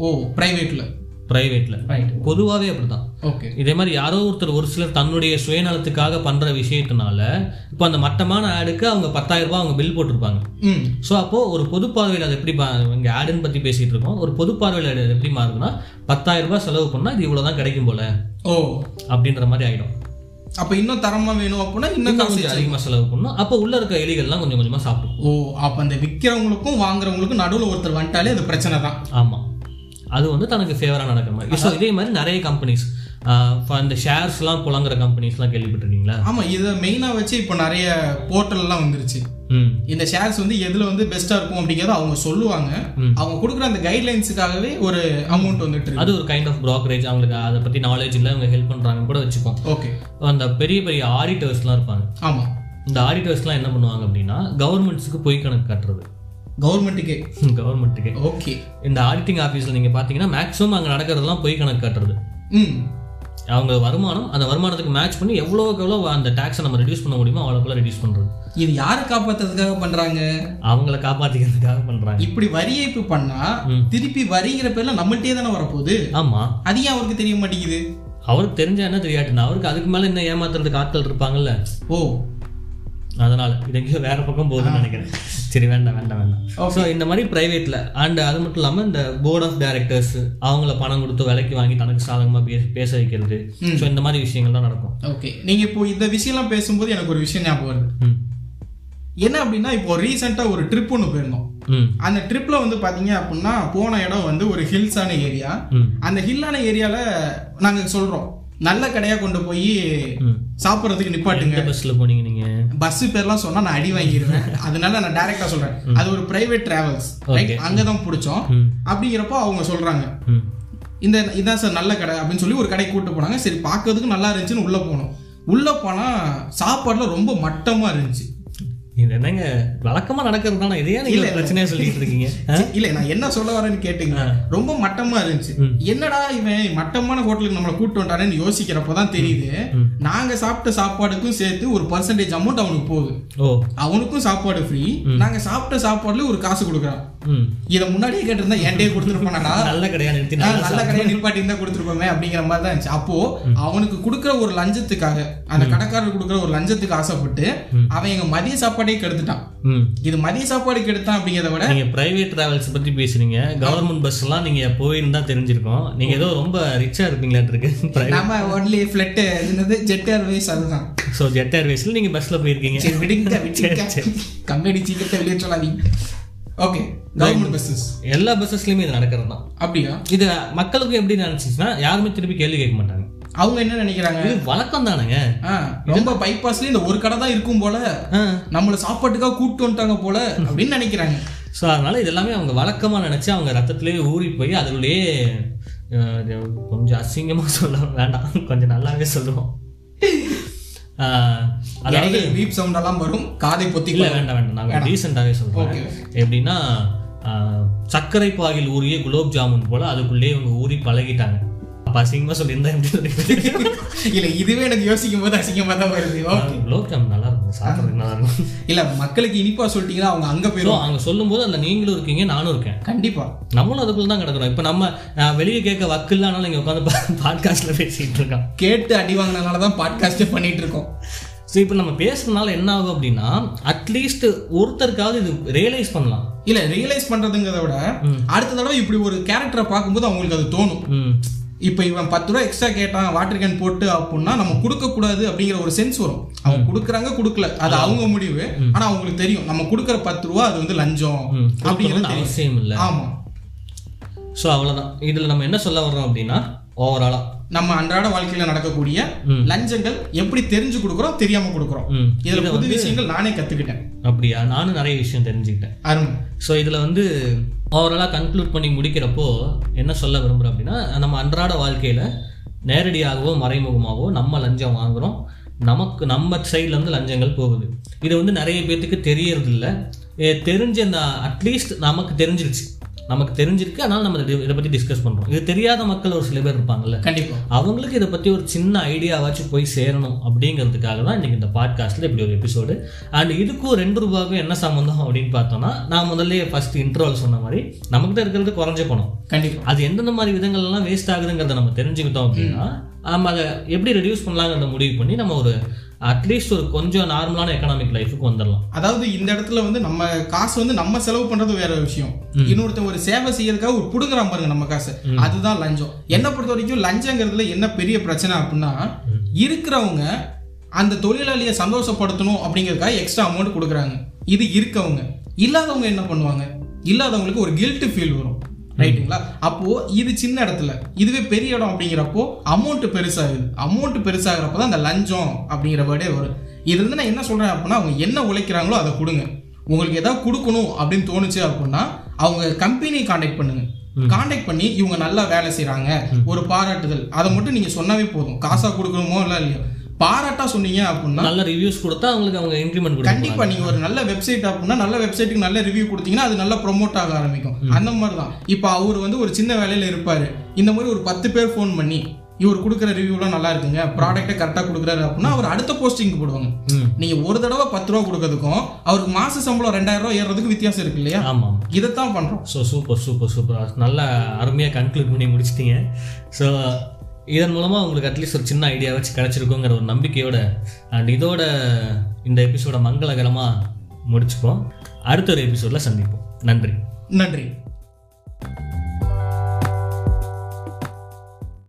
ஓ பிரைவேட்ல பிரைவேட்ல ரைட் பொதுவாகவே அப்படிதான். ஓகே இதே மாதிரி யாரோ ஒருத்தர் ஒரு சிலர் தன்னுடைய சுயநலத்துக்காக பண்ற விஷயத்தினால இப்போ அந்த மட்டமான ஆடுக்கு அவங்க பத்தாயிரம் ரூபாய் அவங்க பில் போட்டிருப்பாங்க. ஸோ அப்போ ஒரு பொது பார்வையில் அது எப்படி இங்க ஆடுன்னு பத்தி பேசிட்டு இருக்கோம். ஒரு பொது பார்வையில் அது எப்படி மாறுதுன்னா பத்தாயிரம் ரூபாய் செலவு பண்ணா இது இவ்வளவுதான் கிடைக்கும் போல. ஓ. அப்படின்ற மாதிரி ஆயிடும். அப்ப இன்னும் தரமா வேணும் அப்படின்னா இன்னும் கொஞ்சம் அதிகமாக செலவு பண்ணணும். அப்போ உள்ள இருக்க எலிகள்லாம் கொஞ்சம் கொஞ்சமா சாப்பிடும். ஓ அப்ப அந்த விக்கிறவங்களுக்கும் வாங்குறவங்களுக்கும் நடுவுல ஒருத்தர் வந்துட்டாலே அது பிரச்சனை தான் ஆமா. அது வந்து தனக்கு ஃபேவரா நடக்கிற மாதிரி. ஸோ இதே மாதிரி நிறைய கம்பெனிஸ் இந்த ஷேர்ஸ்லாம் புழங்குற கம்பெனிஸ்லாம் கேள்விப்பட்டிருக்கீங்களா? ஆமா இதை மெயினா வச்சு இப்போ நிறைய போர்ட்டல் எல்லாம் வந்துருச்சு. இந்த ஷேர்ஸ் வந்து எதுல வந்து பெஸ்டா இருக்கும் அப்படிங்கறத அவங்க சொல்லுவாங்க. அவங்க கொடுக்குற அந்த கைட்லைன்ஸுக்காகவே ஒரு அமௌண்ட் வந்துட்டு அது ஒரு கைண்ட் ஆஃப் brokerage அவங்களுக்கு அதை பத்தி நாலேஜ் இல்லை அவங்க ஹெல்ப் பண்றாங்கன்னு கூட வச்சுப்போம். ஓகே அந்த பெரிய பெரிய ஆடிட்டர்ஸ்லாம் இருப்பாங்க. ஆமா. இந்த ஆடிட்டர்ஸ்லாம் என்ன பண்ணுவாங்க அப்படின்னா கவர்மெண்ட்ஸுக்கு பொய் கணக்கு காட்டுறது. கவர்மெண்ட்டுக்கே. கவர்மெண்ட்டுக்கு. ஓகே. இந்த ஆடிட்டிங் ஆஃபீஸில் நீங்கள் பார்த்தீங்கன்னா மேக்ஸிமம் அங்கே நடக்கிறதெல்லாம் பொய் கணக்கு காட்டுறது. ம். அவங்க வருமானம் அந்த வருமானத்துக்கு மேட்ச் பண்ணி எவ்வளோக்கு எவ்வளோ அந்த டேக்ஸை நம்ம ரெடியூஸ் பண்ண முடியுமோ அவ்வளோக்குள்ள ரெடியூஸ் பண்ணுறது இது யாரு காப்பாத்துறதுக்காக பண்றாங்க? அவங்கள காப்பாற்றிக்கிறதுக்காக பண்ணுறாங்க இப்படி வரி ஏய்ப்பு பண்ணா. திருப்பி வரிங்கிற பேர்ல நம்மள்ட்டே தானே வரப்போகுது? ஆமாம் அது ஏன் அவருக்கு தெரிய மாட்டேங்குது? அவருக்கு தெரிஞ்ச என்ன தெரியாட்டுனா அவருக்கு அதுக்கு மேலே இன்னும் ஏமாத்துறதுக்கு ஆட்கள் இருப்பாங்கல்ல. ஓ. அதனால இது எங்கேயோ வேற பக்கம் போகுதுன்னு நினைக்கிறேன். சரி வேண்டாம் வேண்டாம் வேண்டாம். ஸோ இந்த மாதிரி ப்ரைவேட்ல அண்ட் அது மட்டும் இல்லாமல் இந்த போர்ட் ஆஃப் டைரக்டர்ஸ் அவங்கள பணம் கொடுத்து விலைக்கு வாங்கி தனக்கு சாதகமாக பேச பேச வைக்கிறது. ஸோ இந்த மாதிரி விஷயங்கள்லாம் நடக்கும். ஓகே நீங்க இப்போ இந்த விஷயம்லாம் பேசும்போது எனக்கு ஒரு விஷயம் ஞாபகம் வருது. என்ன அப்படின்னா இப்போ ரீசெண்டா ஒரு ட்ரிப் ஒன்று போயிருந்தோம். அந்த ட்ரிப்ல வந்து பாத்தீங்க அப்படின்னா போன இடம் வந்து ஒரு ஹில்ஸான ஏரியா அந்த ஹில்லான ஏரியால நாங்க சொல்றோம். நல்ல கடையா கொண்டு போய் சாப்பிட்றதுக்கு நிப்பாட்டுங்க. பஸ்ஸில் போனீங்க நீங்கள் பஸ் பேர்லாம் சொன்னா நான் அடி வாங்கிடுவேன் அதனால நான் டைரக்டா சொல்றேன். அது ஒரு பிரைவேட் டிராவல்ஸ் அங்கதான் பிடிச்சோம். அப்படிங்கிறப்போ அவங்க சொல்றாங்க. இந்த இதான் சார் நல்ல கடை அப்படின்னு சொல்லி ஒரு கடைக்கு கூட்டு போனாங்க. சரி பார்க்கறதுக்கு நல்லா இருந்துச்சுன்னு உள்ள போனோம். உள்ள போனா சாப்பாடுல ரொம்ப மட்டமா இருந்துச்சு. இது என்னங்க? வழக்கமா நடக்கிறது தானே நீங்க ஒரு பிரச்சனையா சொல்லிட்டு இருக்கீங்க? இல்ல நான் என்ன சொல்ல வரேன்னு கேட்டுங்க ரொம்ப மட்டமா இருந்துச்சு. என்னடா இவன் மட்டமான ஹோட்டலுக்கு நம்மளை கூட்டு வந்தானேன்னு யோசிக்கிறப்பதான் தெரியுது. நாங்க சாப்பிட்ட சாப்பாடுக்கும் சேர்த்து ஒரு பர்சன்டேஜ் அமௌண்ட் அவனுக்கு போகுது. அவனுக்கும் சாப்பாடு ஃப்ரீ நாங்க சாப்பிட்ட சாப்பாடுல ஒரு காசு கொடுக்குறான். இதை முன்னாடியே கேட்டிருந்தா என்கிட்டயே கொடுத்துருப்பானா நல்ல கடையா நிறுத்தி நல்ல கடையை நிப்பாட்டி இருந்தா கொடுத்துருப்போமே அப்படிங்கிற மாதிரி தான் இருந்துச்சு. அப்போ அவனுக்கு கொடுக்குற ஒரு லஞ்சத்துக்காக அந்த கடைக்காரர் கொடுக்குற ஒரு லஞ்சத்துக்கு ஆசைப்பட்டு அவன் எங்க மதிய சாப்பாடே கெடுத்துட்டான். ம். இது மதிய சாப்பாடு கெடுத்தான் அப்படிங்கிறத விட நீங்க பிரைவேட் டிராவல்ஸ் பத்தி பேசுறீங்க. கவர்மெண்ட் பஸ் எல்லாம் நீங்க போயிருந்தா தெரிஞ்சிருக்கும். நீங்க ஏதோ ரொம்ப ரிச்சா இருப்பீங்களாட்டு இருக்கு? நம்ம ஒன்லி ஃபிளட் என்னது? ஜெட் ஏர்வேஸ் அதுதான். ஸோ ஜெட் ஏர்வேஸ்ல நீங்க பஸ்ல போயிருக்கீங்க. கம்பெனி சீக்கிரத்தை வெளியே சொல்லாதீங்க. ஓகே கவர்மெண்ட் பஸ்ஸஸ் எல்லா பஸ்ஸஸ்லயுமே இது நடக்கிறது தான் அப்படியா? இது மக்களுக்கு எப்படி நினைச்சிச்சுன்னா யாருமே திருப்பி கேள்வி கேட்க மாட்டாங்க. அவங்க என்ன நினைக்கிறாங்க? இது வழக்கம் தானேங்க. ரொம்ப பைபாஸ்ல இந்த ஒரு கடை தான் இருக்கும் போல நம்மள சாப்பாட்டுக்காக கூப்பிட்டு வந்துட்டாங்க போல அப்படின்னு நினைக்கிறாங்க. ஸோ அதனால இது எல்லாமே அவங்க வழக்கமா நினைச்சு அவங்க ரத்தத்திலேயே ஊறி போய் அதுலயே கொஞ்சம் அசிங்கமா சொல்ல வேண்டாம். கொஞ்சம் நல்லாவே சொல்லுவோம். அதாவது வீப் சவுண்ட் எல்லாம் வரும். காதை பொத்தி இல்ல வேண்டாம் வேண்டாம். நாங்க டீசெண்டாவே சொல்றோம். Okay, எப்படின்னா ஆஹ், சர்க்கரை பாகில் ஊறிய குலோப் ஜாமுன் போல அதுக்குள்ளேயே இவங்க ஊறி பழகிட்டாங்க. அப்ப அசிங்கமா சொல்லியிருந்தா எப்படி சொல்லி. இல்ல இதுவே எனக்கு யோசிக்கும் போது அசிங்கமா தான் வருது. ஓகே குலோப் ஜாமுன் நல்லா இருக்கும். சாப்பிட்றதுக்கு நல்லா இருக்கும். இல்ல மக்களுக்கு இனிப்பா சொல்லிட்டீங்கன்னா அவங்க அங்க போயிடும் அங்க சொல்லும்போது அந்த நீங்களும் இருக்கீங்க நானும் இருக்கேன். கண்டிப்பா. நம்மளும் அதுக்குள்ள தான் கிடக்குறோம். இப்போ நம்ம வெளியே கேட்க வக்கு இல்லைனாலும் இங்க உட்காந்து பாட்காஸ்ட்ல பேசிட்டு இருக்கோம். கேட்டு அடி வாங்கினதுனால தான் பாட்காஸ்டே பண்ணிட்டு இருக்கோம். ஸோ இப்போ நம்ம பேசுறதுனால என்ன ஆகும் அப்படின்னா அட்லீஸ்ட் ஒருத்தருக்காவது இது ரியலைஸ் பண்ணலாம். இல்ல ரியலைஸ் பண்றதுங்கிறத விட அடுத்த தடவை இப்படி ஒரு கேரக்டரை பார்க்கும்போது அவங்களுக்கு அது தோணும். இப்போ இவன் பத்து ரூபா எக்ஸ்ட்ரா கேட்டான் வாட்டர் கேன் போட்டு அப்படின்னா நம்ம கொடுக்க கூடாது அப்படிங்கிற ஒரு சென்ஸ் வரும். அவங்க கொடுக்குறாங்க கொடுக்கல. அது அவங்க முடிவு. ஆனா அவங்களுக்கு தெரியும். நம்ம கொடுக்குற பத்து ரூபா அது வந்து லஞ்சம் அப்படிங்கிறது அவசியம் இல்லை. ஆமா. ஸோ அவ்வளோதான் இதில் நம்ம என்ன சொல்ல வர்றோம் அப்படின்னா ஓவராலாக நம்ம அன்றாட வாழ்க்கையில நடக்கக்கூடிய. லஞ்சங்கள் எப்படி தெரிஞ்சு கொடுக்குறோம் தெரியாம கொடுக்குறோம். இதுல புது விஷயங்கள் நானே கத்துக்கிட்டேன். அப்படியா? நானும் நிறைய விஷயம் தெரிஞ்சுக்கிட்டேன். அருமை. ஸோ இதில் வந்து ஓவராலாக கன்க்ளூட் பண்ணி முடிக்கிறப்போ என்ன சொல்ல விரும்புகிறோம் அப்படின்னா நம்ம அன்றாட வாழ்க்கையில் நேரடியாகவோ மறைமுகமாகவோ நம்ம லஞ்சம் வாங்குறோம். நமக்கு நம்ம சைட்லேருந்து லஞ்சங்கள் போகுது. இது வந்து நிறைய பேர்த்துக்கு தெரியறதில்ல. தெரிஞ்ச இந்த அட்லீஸ்ட் நமக்கு தெரிஞ்சிருச்சு. நமக்கு தெரிஞ்சிருக்கு அதனால நம்ம இதை பற்றி டிஸ்கஸ் பண்ணுறோம் இது தெரியாத மக்கள் ஒரு சில பேர் இருப்பாங்கல்ல? கண்டிப்பா. அவங்களுக்கு இதை பற்றி ஒரு சின்ன ஐடியாவாச்சும் போய் சேரணும் அப்படிங்கிறதுக்காக தான் இன்றைக்கி இந்த பாட்காஸ்ட்டில் இப்படி ஒரு எபிசோடு அண்ட் இதுக்கும் ரெண்டு ரூபாய்க்கும் என்ன சம்மந்தம் அப்படின்னு பார்த்தோம்னா நான் முதல்ல ஃபர்ஸ்ட் இன்ட்ரோவில் சொன்ன மாதிரி நமக்கிட்ட இருக்கிறது குறைஞ்ச பணம். கண்டிப்பா. அது எந்தெந்த மாதிரி விதங்கள்லாம் வேஸ்ட் ஆகுதுங்கிறத நம்ம தெரிஞ்சுக்கிட்டோம் அப்படின்னா நம்ம அதை எப்படி ரெடியூஸ் பண்ணலாங்கிறத முடிவு பண்ணி நம்ம ஒரு அட்லீஸ்ட் ஒரு கொஞ்சம் நார்மலான எக்கனாமிக் லைஃபுக்கு வந்துடலாம் அதாவது இந்த இடத்துல வந்து நம்ம காசு வந்து நம்ம செலவு பண்றது வேற விஷயம். இன்னொருத்தன் ஒரு சேவை செய்யறதுக்காக ஒரு புடுங்குறான் பாருங்க நம்ம காசு. அதுதான் லஞ்சம். என்னை பொறுத்த வரைக்கும் லஞ்சங்கிறதுல என்ன பெரிய பிரச்சனை அப்படின்னா இருக்கிறவங்க அந்த தொழிலாளியை சந்தோஷப்படுத்தணும் அப்படிங்கிறதுக்காக எக்ஸ்ட்ரா அமௌண்ட் கொடுக்குறாங்க. இது இருக்கவங்க. இல்லாதவங்க என்ன பண்ணுவாங்க? இல்லாதவங்களுக்கு ஒரு கில்ட் ஃபீல் வரும். ரைட்டுங்களா? அப்போ இது சின்ன இடத்துல இதுவே பெரிய இடம் அப்படிங்கிறப்போ அமௌண்ட் பெருசாகுது. அமௌண்ட் பெருசாகிறப்ப தான் அந்த லஞ்சம் அப்படிங்கிற வேர்டே வரும். இது இருந்து நான் என்ன சொல்றேன் அப்படின்னா அவங்க என்ன உழைக்கிறாங்களோ அதை கொடுங்க. உங்களுக்கு ஏதாவது கொடுக்கணும் அப்படின்னு தோணுச்சு அப்படின்னா அவங்க கம்பெனியை காண்டாக்ட் பண்ணுங்க. காண்டாக்ட் பண்ணி இவங்க நல்லா வேலை செய்றாங்க. ஒரு பாராட்டுதல். அதை மட்டும் நீங்க சொன்னாவே போதும். காசா கொடுக்கணுமோ இல்லை இல்லையோ. பாராட்டா சொன்னீங்க அப்படின்னா நல்ல ரிவ்யூஸ் கொடுத்தா அவங்களுக்கு அவங்க இன்க்ரிமெண்ட் கொடுப்பாங்க கண்டிப்பா நீங்க ஒரு நல்ல வெப்சைட் அப்படின்னா நல்ல வெப்சைட்டுக்கு நல்ல ரிவ்யூ கொடுத்தீங்கன்னா அது நல்லா ப்ரொமோட் ஆக ஆரம்பிக்கும். அந்த மாதிரி தான் இப்போ அவர் வந்து ஒரு சின்ன வேலையில இருப்பாரு. இந்த மாதிரி ஒரு பத்து பேர் ஃபோன் பண்ணி இவர் கொடுக்குற ரிவ்யூலாம் நல்லா இருக்குங்க ப்ராடக்ட்டை கரெக்டாக கொடுக்குறாரு அப்படின்னா அவர் அடுத்த போஸ்டிங் போடுவாங்க. ம். நீங்க ஒரு தடவை பத்து ரூபா கொடுக்கறதுக்கும் அவருக்கு மாச சம்பளம் ரெண்டாயிரம் ரூபா ஏறுறதுக்கு வித்தியாசம் இருக்கு இல்லையா? ஆமாம் இதைத்தான் பண்றோம். ஸோ சூப்பர் சூப்பர் சூப்பர் நல்லா அருமையாக கன்க்ளூட் பண்ணி முடிச்சிட்டீங்க. ஸோ இதன் மூலமாக உங்களுக்கு அட்லீஸ்ட் ஒரு சின்ன ஐடியா வச்சு கிடச்சிருக்குங்கிற ஒரு நம்பிக்கையோட அண்ட் இதோட இந்த எபிசோட மங்களகரமாக முடிச்சுப்போம். அடுத்த ஒரு எபிசோடில் சந்திப்போம். நன்றி. நன்றி.